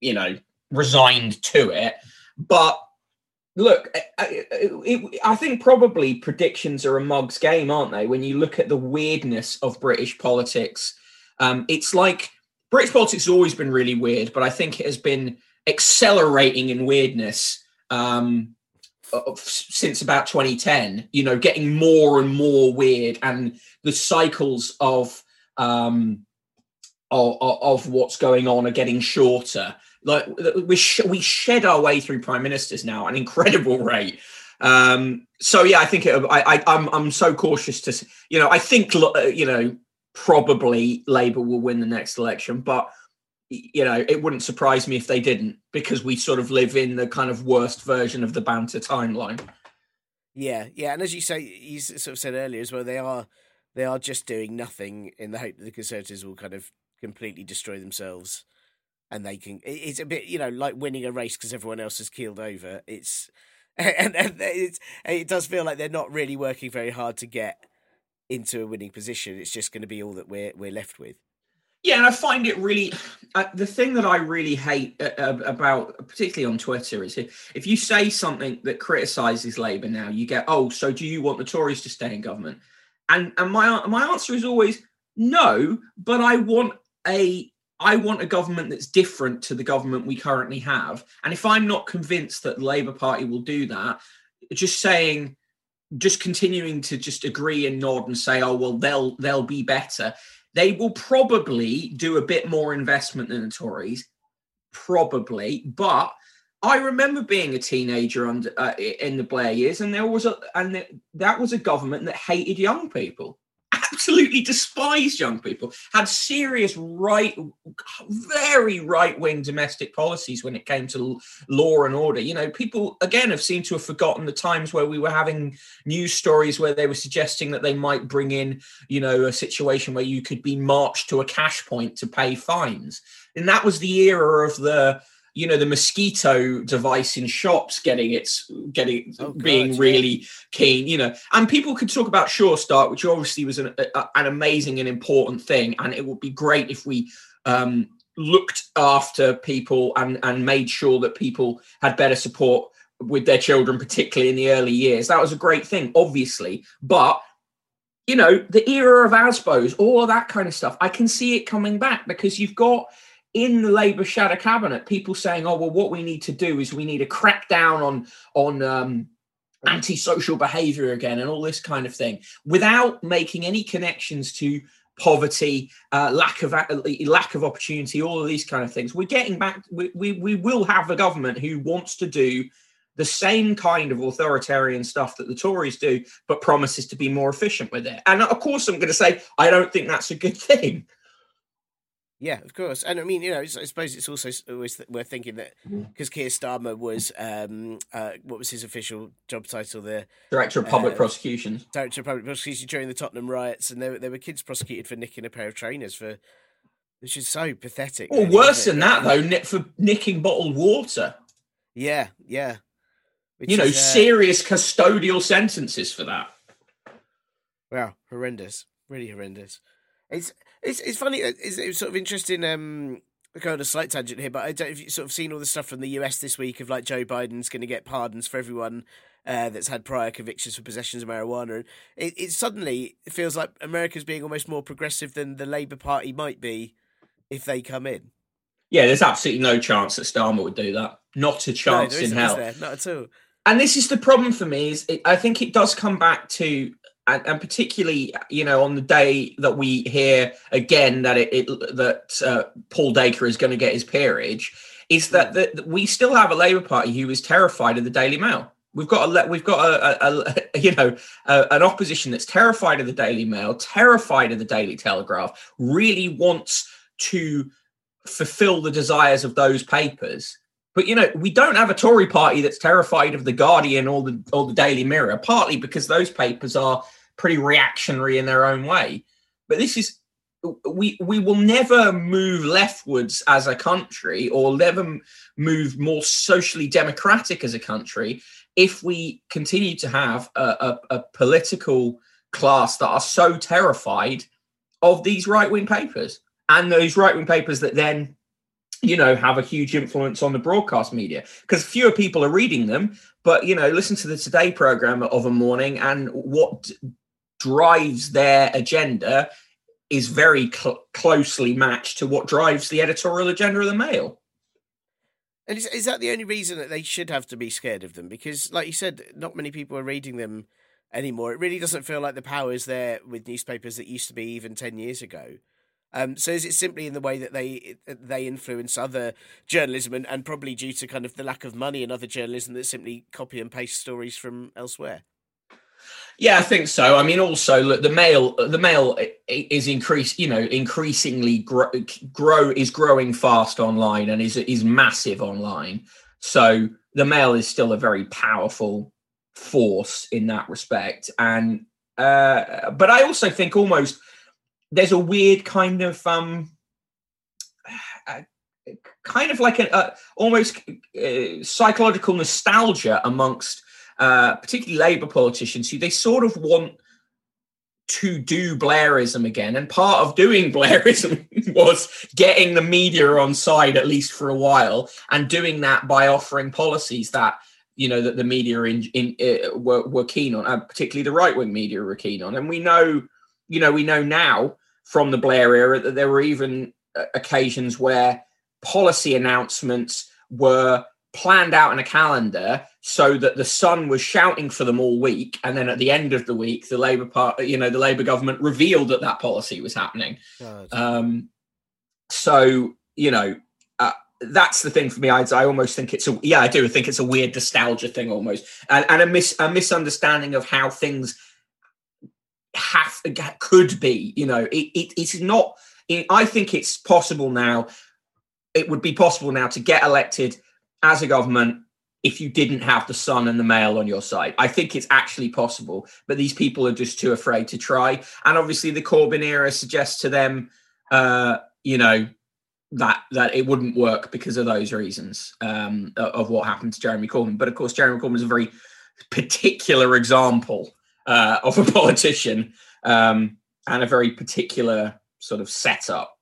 Speaker 3: you know resigned to it. But look I, I, think probably predictions are a mug's game aren't they? When you look at the weirdness of british politics um, it's like British politics has always been really weird, but I think it has been accelerating in weirdness um, since about 2010. You know, getting more and more weird, and the cycles of um, of, of what's going on are getting shorter. Like we sh- we shed our way through prime ministers now at an incredible rate. Um, so yeah, I think it, I, I I'm I'm so cautious to you know I think you know probably Labour will win the next election, but you know, it wouldn't surprise me if they didn't because we sort of live in the kind of worst version of the banter timeline.
Speaker 1: Yeah, yeah, and as you say, you sort of said earlier as well, they are they are just doing nothing in the hope that the Conservatives will kind of completely destroy themselves, and they can. It's a bit, you know, like winning a race because everyone else has keeled over. It's and, and it's, it does feel like they're not really working very hard to get into a winning position. It's just going to be all that we're we're left with.
Speaker 3: Yeah, and I find it really uh, the thing that I really hate uh, uh about, particularly on Twitter, is if, if you say something that criticizes Labour now, you get, oh, so do you want the Tories to stay in government? And and my my answer is always no, but I want a I want a government that's different to the government we currently have. And if I'm not convinced that the Labour Party will do that, just saying just continuing to just agree and nod and say, oh well, they'll they'll be better. They will probably do a bit more investment than the Tories, probably. But I remember being a teenager under uh, in the Blair years, and there was a and that was a government that hated young people. Absolutely despised young people, had serious right, very right wing domestic policies when it came to law and order. You know, people again have seemed to have forgotten the times where we were having news stories where they were suggesting that they might bring in, you know, a situation where you could be marched to a cash point to pay fines. And that was the era of the you know the mosquito device in shops getting its getting oh, being really yeah. keen you know. And people could talk about sure start which obviously was an, a, an amazing and important thing. And it would be great if we um, looked after people and and made sure that people had better support with their children particularly in the early years. That was a great thing obviously. But you know the era of asbos all of that kind of stuff i can see it coming back because you've got in the Labour shadow cabinet, people saying, "Oh, well, what we need to do is we need to crack down on on um, antisocial behaviour again and all this kind of thing," without making any connections to poverty, uh, lack of lack of opportunity, all of these kind of things. We're getting back. We, we we will have a government who wants to do the same kind of authoritarian stuff that the Tories do, but promises to be more efficient with it. And of course, I'm going to say I don't think that's a good thing.
Speaker 1: Yeah, of course, and I mean, you know, I suppose it's also always worth thinking that because mm-hmm. Keir Starmer was, um, uh, what was his official job title there?
Speaker 3: Director of Public uh, Prosecutions.
Speaker 1: Director of Public Prosecutions during the Tottenham riots, and there, there were kids prosecuted for nicking a pair of trainers for, which is so pathetic.
Speaker 3: Or really, worse than that, though, for nicking bottled water.
Speaker 1: Yeah, yeah.
Speaker 3: Which you know, is, uh, serious custodial sentences for that.
Speaker 1: Wow, horrendous, really horrendous. It's it's it's funny. Uh, it's, it's sort of interesting. Um, going on a slight tangent here, but I don't know if you've sort of seen all the stuff from the US this week of like Joe Biden's going to get pardons for everyone uh, that's had prior convictions for possessions of marijuana. It, it suddenly feels like America's being almost more progressive than the Labour Party might be if they come in.
Speaker 3: Yeah, there's absolutely no chance that Starmer would do that. Not a chance no, in hell.
Speaker 1: Not at all.
Speaker 3: And this is the problem for me. Is it, I think it does come back to and, and, particularly, you know, on the day that we hear again that it, it that uh, Paul Dacre is going to get his peerage, is that, that, that we still have a Labour Party who is terrified of the Daily Mail. We've got a we've got a, a, a you know a, an opposition that's terrified of the Daily Mail, terrified of the Daily Telegraph, really wants to fulfil the desires of those papers. But you know, we don't have a Tory party that's terrified of the Guardian or the or the Daily Mirror, partly because those papers are pretty reactionary in their own way. But this is we we will never move leftwards as a country or never move more socially democratic as a country if we continue to have a, a, a political class that are so terrified of these right wing papers and those right wing papers that then you know have a huge influence on the broadcast media because fewer people are reading them but you know listen to the today program of a morning and what drives their agenda is very cl- closely matched to what drives the editorial agenda of the Mail.
Speaker 1: And is, is that the only reason that they should have to be scared of them? Because, like you said, not many people are reading them anymore. It really doesn't feel like the power is there with newspapers that used to be even 10 years ago. Um, so is it simply in the way that they they influence other journalism and, and probably due to kind of the lack of money in other journalism that simply copy and paste stories from elsewhere?
Speaker 3: Yeah, I think so. I mean, also look, the Mail, the Mail is increase, you know, increasingly grow, grow is growing fast online and is is massive online. So the Mail is still a very powerful force in that respect. And uh, but I also think almost there's a weird kind of um, uh, kind of like an almost uh, psychological nostalgia amongst uh, particularly Labour politicians, who they sort of want to do Blairism again. And part of doing Blairism was getting the media on side, at least for a while, and doing that by offering policies that you know that the media in, in were, were keen on, particularly the right wing media were keen on. And we know, you know, we know now from the Blair era that there were even uh, occasions where policy announcements were planned out in a calendar so that the sun was shouting for them all week and then at the end of the week the labor part you know the labor government revealed that that policy was happening. Um, so you know uh, that's the thing for me. I, I almost think it's a yeah i do think it's a weird nostalgia thing almost and, and a, mis, a misunderstanding of how things have could be. You know, it, it it's not. It, I think it's possible now. It would be possible now to get elected as a government if you didn't have the sun and the mail on your side. I think it's actually possible, but these people are just too afraid to try. And obviously, the Corbyn era suggests to them, uh, you know, that that it wouldn't work because of those reasons um, of what happened to Jeremy Corbyn. But of course, Jeremy Corbyn is a very particular example uh, of a politician um, and a very particular sort of setup.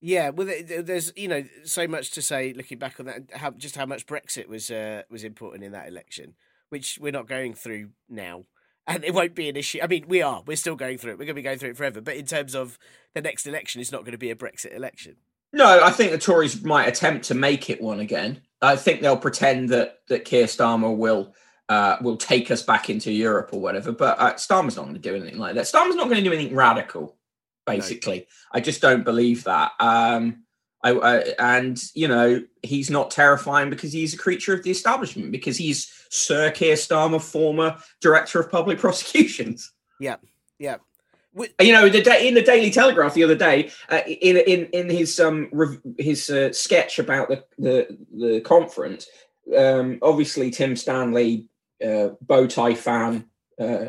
Speaker 1: Yeah, well, there's you know so much to say looking back on that, how just how much Brexit was uh, was important in that election, which we're not going through now, and it won't be an issue. I mean, we are, we're still going through it. We're going to be going through it forever. But in terms of the next election, it's not going to be a Brexit election.
Speaker 3: No, I think the Tories might attempt to make it one again. I think they'll pretend that that Keir Starmer will uh, will take us back into Europe or whatever. But uh, Starmer's not going to do anything like that. Starmer's not going to do anything radical basically. No. I just don't believe that. Um, I, I, and you know he's not terrifying because he's a creature of the establishment because he's Sir Keir Starmer, former director of public prosecutions.
Speaker 1: Yeah, yeah.
Speaker 3: You know, the day in the Daily Telegraph the other day, uh, in in in his um rev- his uh, sketch about the the, the conference, um, obviously Tim Stanley, uh, bow tie fan, uh,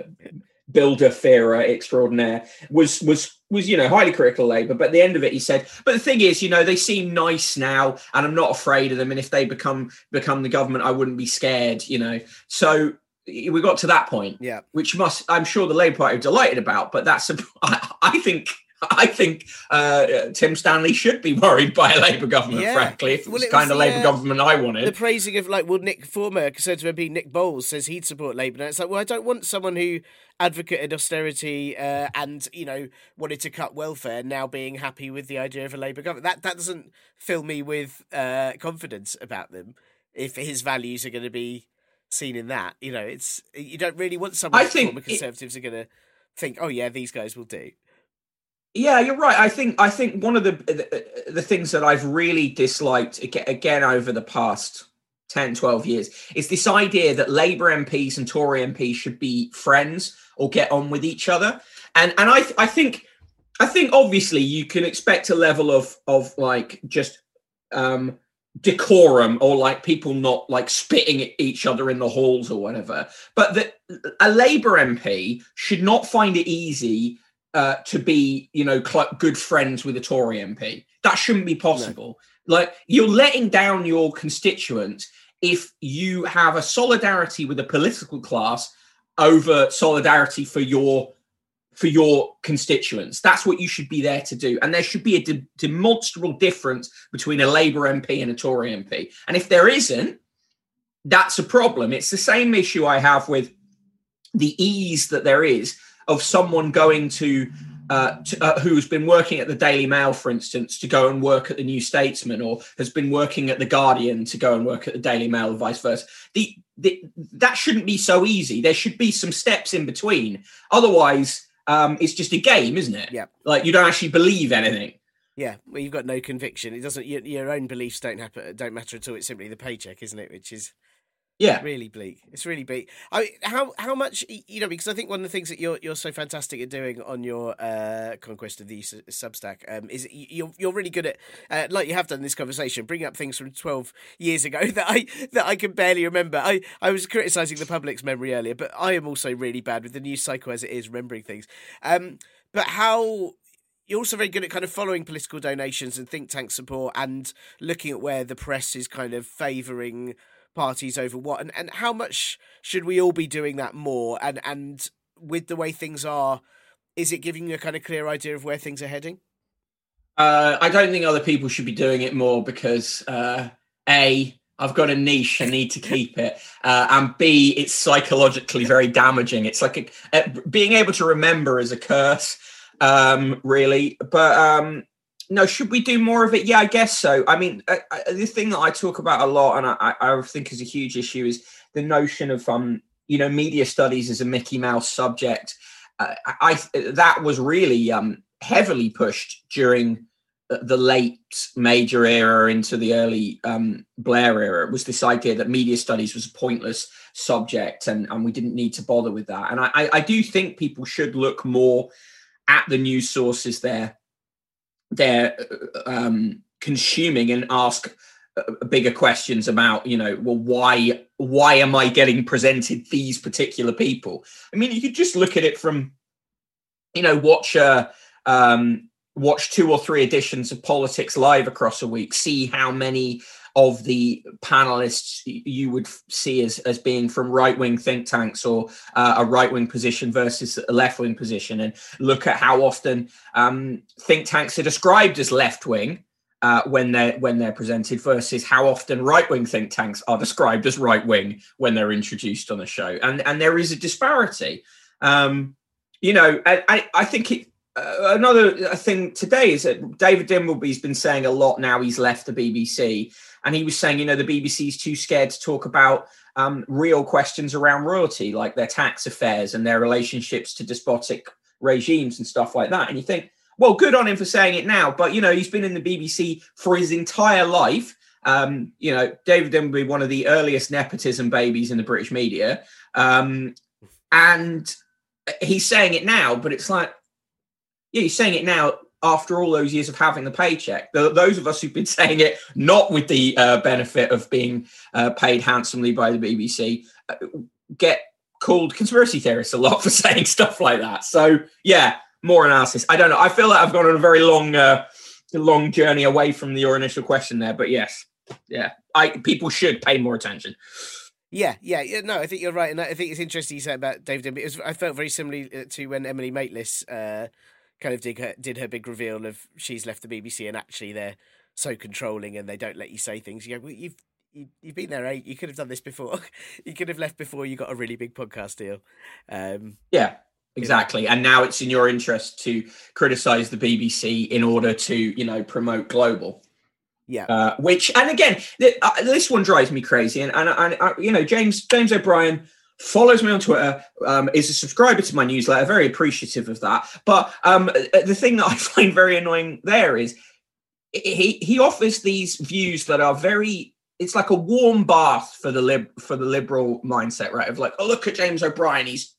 Speaker 3: builder fearer extraordinaire, was was was you know highly critical of Labour, but at the end of it, he said, "But the thing is, you know, they seem nice now, and I'm not afraid of them. And if they become become the government, I wouldn't be scared. You know." So we got to that point,
Speaker 1: yeah,
Speaker 3: which must I'm sure the Labour Party are delighted about, but that's I think I think uh, Tim Stanley should be worried by a Labour government, yeah. frankly. If well, the kind of Labour uh, government I wanted.
Speaker 1: The praising of, like, well, Nick, former Conservative MP Nick Boles says he'd support Labour. Now it's like, well, I don't want someone who advocated austerity uh, and, you know, wanted to cut welfare now being happy with the idea of a Labour government. That, that doesn't fill me with uh, confidence about them if his values are going to be seen in that. You know, it's you don't really want someone I think Conservatives it, are going to think, oh, yeah, these guys will do.
Speaker 3: Yeah, you're right. I think I think one of the, the, the things that I've really disliked again over the past 10, 12 years is this idea that Labour MPs and Tory MPs should be friends or get on with each other. And and I I think I think obviously you can expect a level of of like just um decorum or like people not like spitting at each other in the halls or whatever. But that a Labour MP should not find it easy uh, to be, you know, cl- good friends with a Tory MP. That shouldn't be possible. No. Like you're letting down your constituents if you have a solidarity with a political class over solidarity for your for your constituents. That's what you should be there to do. And there should be a de- demonstrable difference between a Labour MP and a Tory MP. And if there isn't, that's a problem. It's the same issue I have with the ease that there is of someone going to, uh, to uh, who's been working at the Daily Mail, for instance, to go and work at the New Statesman, or has been working at the Guardian to go and work at the Daily Mail, or vice versa. The, the that shouldn't be so easy. There should be some steps in between. Otherwise, um, it's just a game, isn't it?
Speaker 1: Yeah.
Speaker 3: Like you don't actually believe anything.
Speaker 1: Yeah, well, you've got no conviction. It doesn't. Your, your own beliefs don't happen. Don't matter at all. It's simply the paycheck, isn't it? Which is
Speaker 3: yeah,
Speaker 1: really bleak. It's really bleak. I how how much you know because I think one of the things that you're you're so fantastic at doing on your uh, conquest of the Substack um, is you're you're really good at uh, like you have done this conversation, bringing up things from twelve years ago that I that I can barely remember. I I was criticizing the public's memory earlier, but I am also really bad with the news cycle as it is remembering things. Um, but how you're also very good at kind of following political donations and think tank support and looking at where the press is kind of favouring parties over what and, and how much should we all be doing that more and and with the way things are is it giving you a kind of clear idea of where things are heading
Speaker 3: uh, i don't think other people should be doing it more because uh, a I've got a niche. I need to keep it. Uh, and B, it's psychologically very damaging. It's like a, a, being able to remember is a curse, um, really. But um, no, should we do more of it? Yeah, I guess so. I mean, uh, uh, the thing that I talk about a lot, and I, I think is a huge issue, is the notion of um, you know, media studies as a Mickey Mouse subject. Uh, I that was really um heavily pushed during the late major era into the early um, Blair era It was this idea that media studies was a pointless subject and, and we didn't need to bother with that. And I, I do think people should look more at the news sources they're, they're um, consuming and ask uh, bigger questions about you know well why why am i getting presented these particular people? I mean you could just look at it from you know watch uh um watch two or three editions of politics live across a week see how many of the panelists you would see as, as being from right wing think tanks or uh, a right wing position versus a left wing position, and look at how often um, think tanks are described as left wing uh, when they're when they're presented versus how often right wing think tanks are described as right wing when they're introduced on a show, and and there is a disparity. Um, you know, I I think it. Uh, another thing today is that David Dimbleby's been saying a lot now. He's left the BBC, and he was saying, you know, the BBC's too scared to talk about um, real questions around royalty, like their tax affairs and their relationships to despotic regimes and stuff like that. And you think, well, good on him for saying it now, but you know, he's been in the BBC for his entire life. Um, you know, David Dimbleby, one of the earliest nepotism babies in the British media, um, and he's saying it now, but it's like, yeah, he's saying it now after all those years of having the paycheck. The, those of us who've been saying it not with the uh, benefit of being uh, paid handsomely by the BBC uh, get called conspiracy theorists a lot for saying stuff like that. So yeah, more analysis. I don't know. I feel like I've gone on a very long, uh, long journey away from your initial question there, but yes, yeah, I people should pay more attention.
Speaker 1: Yeah, yeah, yeah. No, I think you're right, and I think it's interesting you said about David. It was, I felt very similarly uh, to when Emily Maitlis uh, kind of did her, did her big reveal of she's left the BBC, and actually they're so controlling and they don't let you say things. You go, well, you've you, have been there, eight. You could have done this before. you could have left before you got a really big podcast deal. Um,
Speaker 3: yeah, Exactly. And now it's in your interest to criticize the BBC in order to, you know, promote global.
Speaker 1: Yeah.
Speaker 3: Uh, which, and again, th- uh, this one drives me crazy. And, and, and uh, you know, James James O'Brien follows me on Twitter, um, is a subscriber to my newsletter, very appreciative of that. But um, uh, the thing that I find very annoying there is he he offers these views that are very it's like a warm bath for the lib for the liberal mindset, right? Of like, oh look at James O'Brien, he's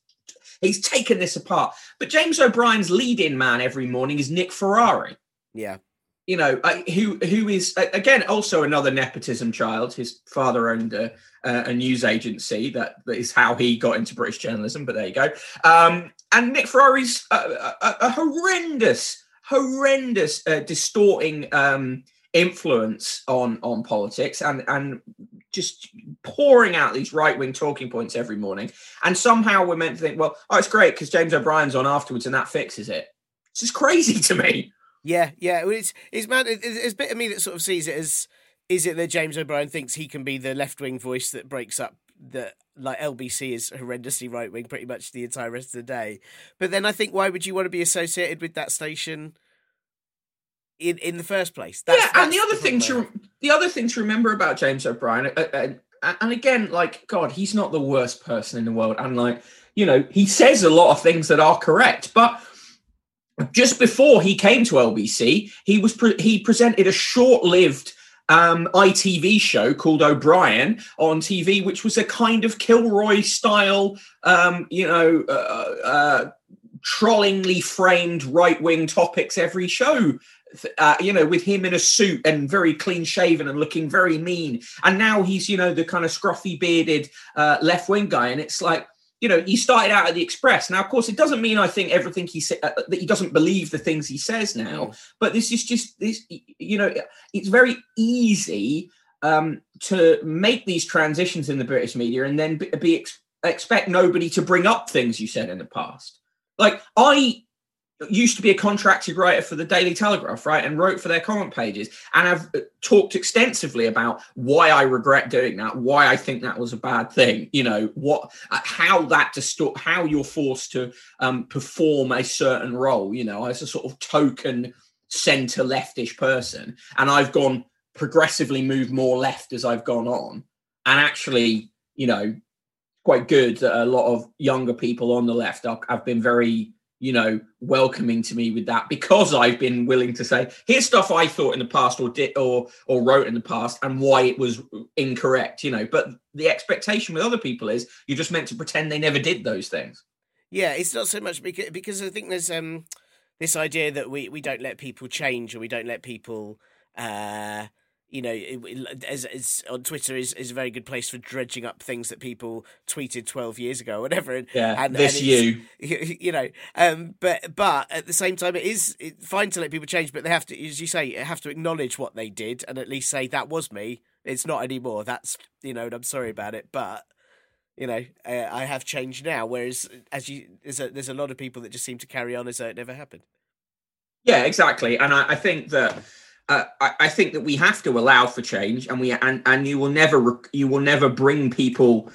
Speaker 3: He's taken this apart. But James O'Brien's lead-in man every morning is Nick Ferrari.
Speaker 1: Yeah.
Speaker 3: You know, uh, who who is uh, again also another nepotism child. His father owned a, a news agency. That, that is how he got into British journalism. But there you go. Um, and Nick Ferrari's a, a, a horrendous, horrendous, uh, distorting um, influence on on politics and and just pouring out these right wing talking points every morning. And somehow we're meant to think, well, oh, it's great because James O'Brien's on afterwards and that fixes it. It's just crazy to me.
Speaker 1: Yeah, yeah. Well, it's it's man. It's a bit of me that sort of sees it as is it that James O'Brien thinks he can be the left wing voice that breaks up the like LBC is horrendously right wing pretty much the entire rest of the day. But then I think why would you want to be associated with that station? in in the first place.
Speaker 3: That's, yeah, and the other the thing to the other thing to remember about James O'Brien, uh, uh, and again, like God, he's not the worst person in the world, and like you know, he says a lot of things that are correct, but. Just before he came to LBC, he was pre- he presented a short-lived um, ITV show called O'Brien on TV, which was a kind of Kilroy style, um, you know, uh, uh, trollingly framed right wing topics every show uh, you know, with him in a suit and very clean shaven and looking very mean. And now he's, you know, the kind of scruffy bearded uh, left wing guy. And it's like, you know, he started out at the Express. Now, of course, it doesn't mean I think everything he said uh, that he doesn't believe the things he says now. Mm. But this is just this, you know, it's very easy um, to make these transitions in the British media and then be, be ex- expect nobody to bring up things you said in the past. Like I used to be a contracted writer for the Daily Telegraph, right, and wrote for their comment pages, and I've uh, talked extensively about why I regret doing that, why I think that was a bad thing, you know, what, uh, how that distort, how you're forced to um, perform a certain role, you know, as a sort of token centre leftish person, and I've gone progressively moved more left as I've gone on, and actually, you know, quite good that a lot of younger people on the left are, have been very you know, welcoming to me with that because I've been willing to say, here's stuff I thought in the past or did or or wrote in the past and why it was incorrect, you know. But the expectation with other people is you're just meant to pretend they never did those things.
Speaker 1: Yeah, it's not so much because because I think there's um this idea that we we don't let people change or we don't let people uh you know, as, as on Twitter is, is a very good place for dredging up things that people tweeted twelve years ago, or whatever. And,
Speaker 3: yeah,
Speaker 1: and,
Speaker 3: this
Speaker 1: and
Speaker 3: you,
Speaker 1: you know, um, but but at the same time, it is fine to let people change, but they have to, as you say, have to acknowledge what they did and at least say that was me. It's not anymore. That's you know, and I'm sorry about it, but you know, uh, I have changed now. Whereas, as you, there's a, there's a lot of people that just seem to carry on as though it never happened.
Speaker 3: Yeah, exactly, and I, I think that uh, I, I, think that we have to allow for change, and we and and you will never you will never bring people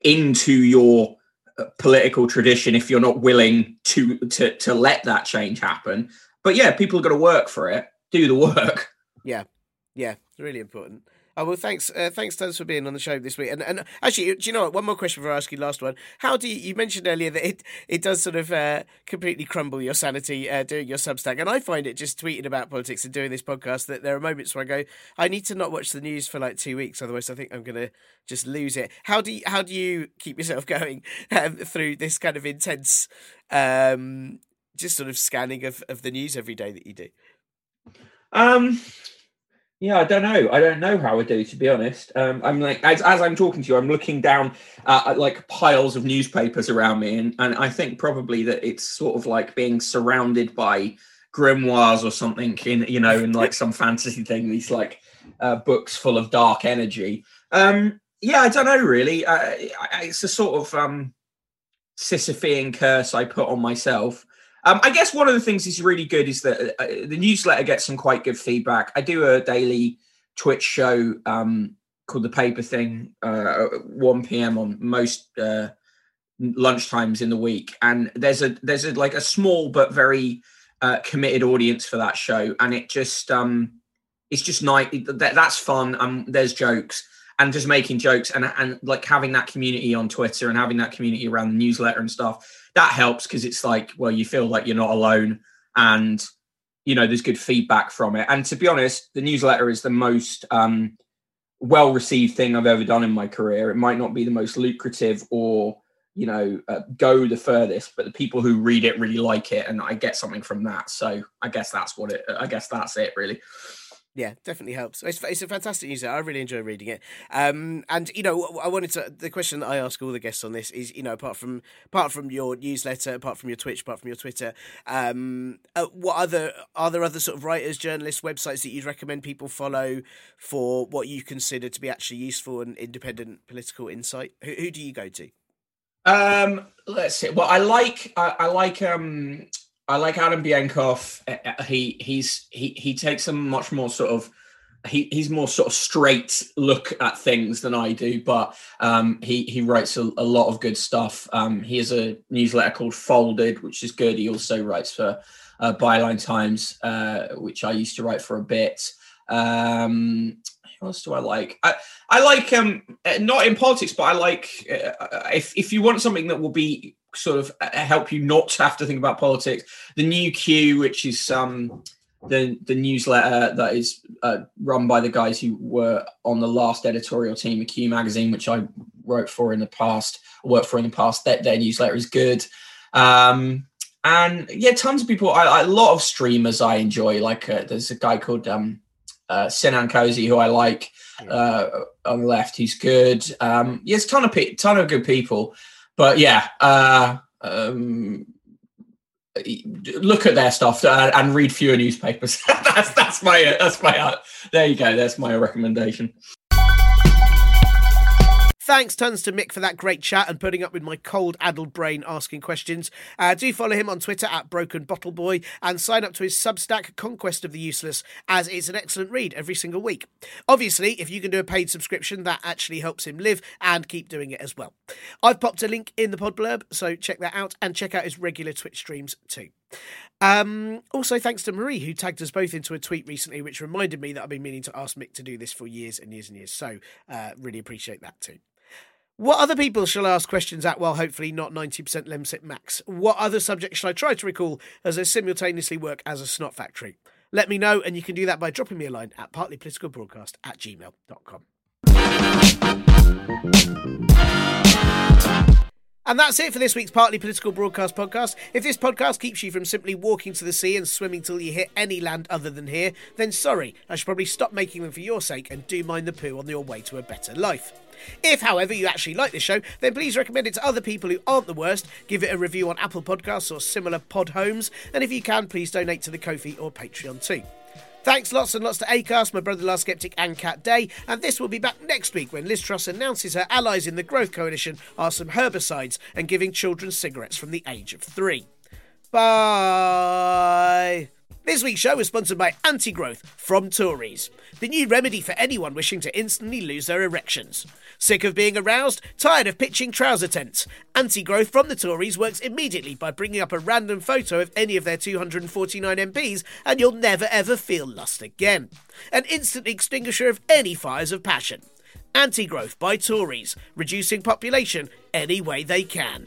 Speaker 3: into your uh, political tradition if you're not willing to to to let that change happen. But yeah, people are going to work for it, do the work.
Speaker 1: Yeah, yeah, it's really important. Oh well, thanks, uh, thanks, Tons, for being on the show this week. And and actually, do you know what? One more question for I ask you, last one. How do you, you mentioned earlier that it it does sort of uh, completely crumble your sanity uh, doing your Substack, and I find it just tweeting about politics and doing this podcast that there are moments where I go, I need to not watch the news for like two weeks, otherwise I think I'm going to just lose it. How do you, how do you keep yourself going um, through this kind of intense, um, just sort of scanning of of the news every day that you do?
Speaker 3: Um yeah, I don't know. I don't know how I do, to be honest. Um, I'm like, as, as I'm talking to you, I'm looking down at like piles of newspapers around me, and, and I think probably that it's sort of like being surrounded by grimoires or something in, you know, in like some fantasy thing. These like uh, books full of dark energy. Um, yeah, I don't know really. Uh, it's a sort of um, Sisyphean curse I put on myself. Um, I guess one of the things that's really good is that uh, the newsletter gets some quite good feedback. I do a daily Twitch show um, called the Paper Thing, uh, 1 p.m. on most uh, lunchtimes in the week, and there's a there's a like a small but very uh, committed audience for that show, and it just um, it's just nice. That, that's fun. Um, there's jokes and just making jokes and and like having that community on Twitter and having that community around the newsletter and stuff that helps because it's like well you feel like you're not alone and you know there's good feedback from it. And to be honest the newsletter is the most um, well received thing i've ever done in my career. It might not be the most lucrative or you know uh, go the furthest but the people who read it really like it and i get something from that. So i guess that's what it i guess that's it really
Speaker 1: yeah, definitely helps. It's, it's a fantastic newsletter. I really enjoy reading it. Um, and you know, I wanted to. The question that I ask all the guests on this is, you know, apart from apart from your newsletter, apart from your Twitch, apart from your Twitter, um, uh, what other are there other sort of writers, journalists, websites that you'd recommend people follow for what you consider to be actually useful and independent political insight? Who, who do you go to?
Speaker 3: Um, let's see. Well, I like I, I like um I like Adam Bienkov. Uh, uh, he he's he he takes a much more sort of he he's more sort of straight look at things than I do, but um, he he writes a, a, lot of good stuff. Um, he has a newsletter called Folded, which is good. He also writes for uh, Byline Times, uh, which I used to write for a bit. Um, who else do I like? I, I like um uh, not in politics, but I like uh, if if you want something that will be sort of uh, help you not have to think about politics. The new Q, which is um, the the newsletter that is uh, run by the guys who were on the last editorial team of Q magazine, which I wrote for in the past, worked for in the past. That their newsletter is good. Um, and yeah, tons of people. I, I, a lot of streamers I enjoy. Like uh, there's a guy called um, uh, Sinan Cozy who I like uh, on the left. He's good. Um, yeah, it's ton of pe- ton of good people but yeah, uh, um, look at their stuff and, and read fewer newspapers. that's that's my that's my uh, there you go. That's my recommendation.
Speaker 1: Thanks tons to Mick for that great chat and putting up with my cold, addled brain asking questions. Uh, do follow him on Twitter at Broken Bottle Boy and sign up to his Substack Conquest of the Useless, as it's an excellent read every single week. Obviously, if you can do a paid subscription, that actually helps him live and keep doing it as well. I've popped a link in the pod blurb, so check that out and check out his regular Twitch streams too. Um, also, thanks to Marie, who tagged us both into a tweet recently, which reminded me that I've been meaning to ask Mick to do this for years and years and years. So, uh, really appreciate that too. What other people shall I ask questions at Well, hopefully not 90% Lemsip max? What other subjects shall I try to recall as I simultaneously work as a snot factory? Let me know, and you can do that by dropping me a line at partlypoliticalbroadcast at gmail.com. And that's it for this week's Partly Political Broadcast podcast. If this podcast keeps you from simply walking to the sea and swimming till you hit any land other than here, then sorry, I should probably stop making them for your sake and do mind the poo on your way to a better life. If, however, you actually like this show, then please recommend it to other people who aren't the worst. Give it a review on Apple Podcasts or similar pod homes. And if you can, please donate to the Ko-fi or Patreon too. Thanks lots and lots to ACAST, my brother Last Skeptic, and Cat Day. And this will be back next week when Liz Truss announces her allies in the Growth Coalition are some herbicides and giving children cigarettes from the age of three. Bye. This week's show is sponsored by Anti Growth from Tories, the new remedy for anyone wishing to instantly lose their erections. Sick of being aroused? Tired of pitching trouser tents? Anti Growth from the Tories works immediately by bringing up a random photo of any of their 249 MPs, and you'll never ever feel lust again. An instant extinguisher of any fires of passion. Anti Growth by Tories, reducing population any way they can.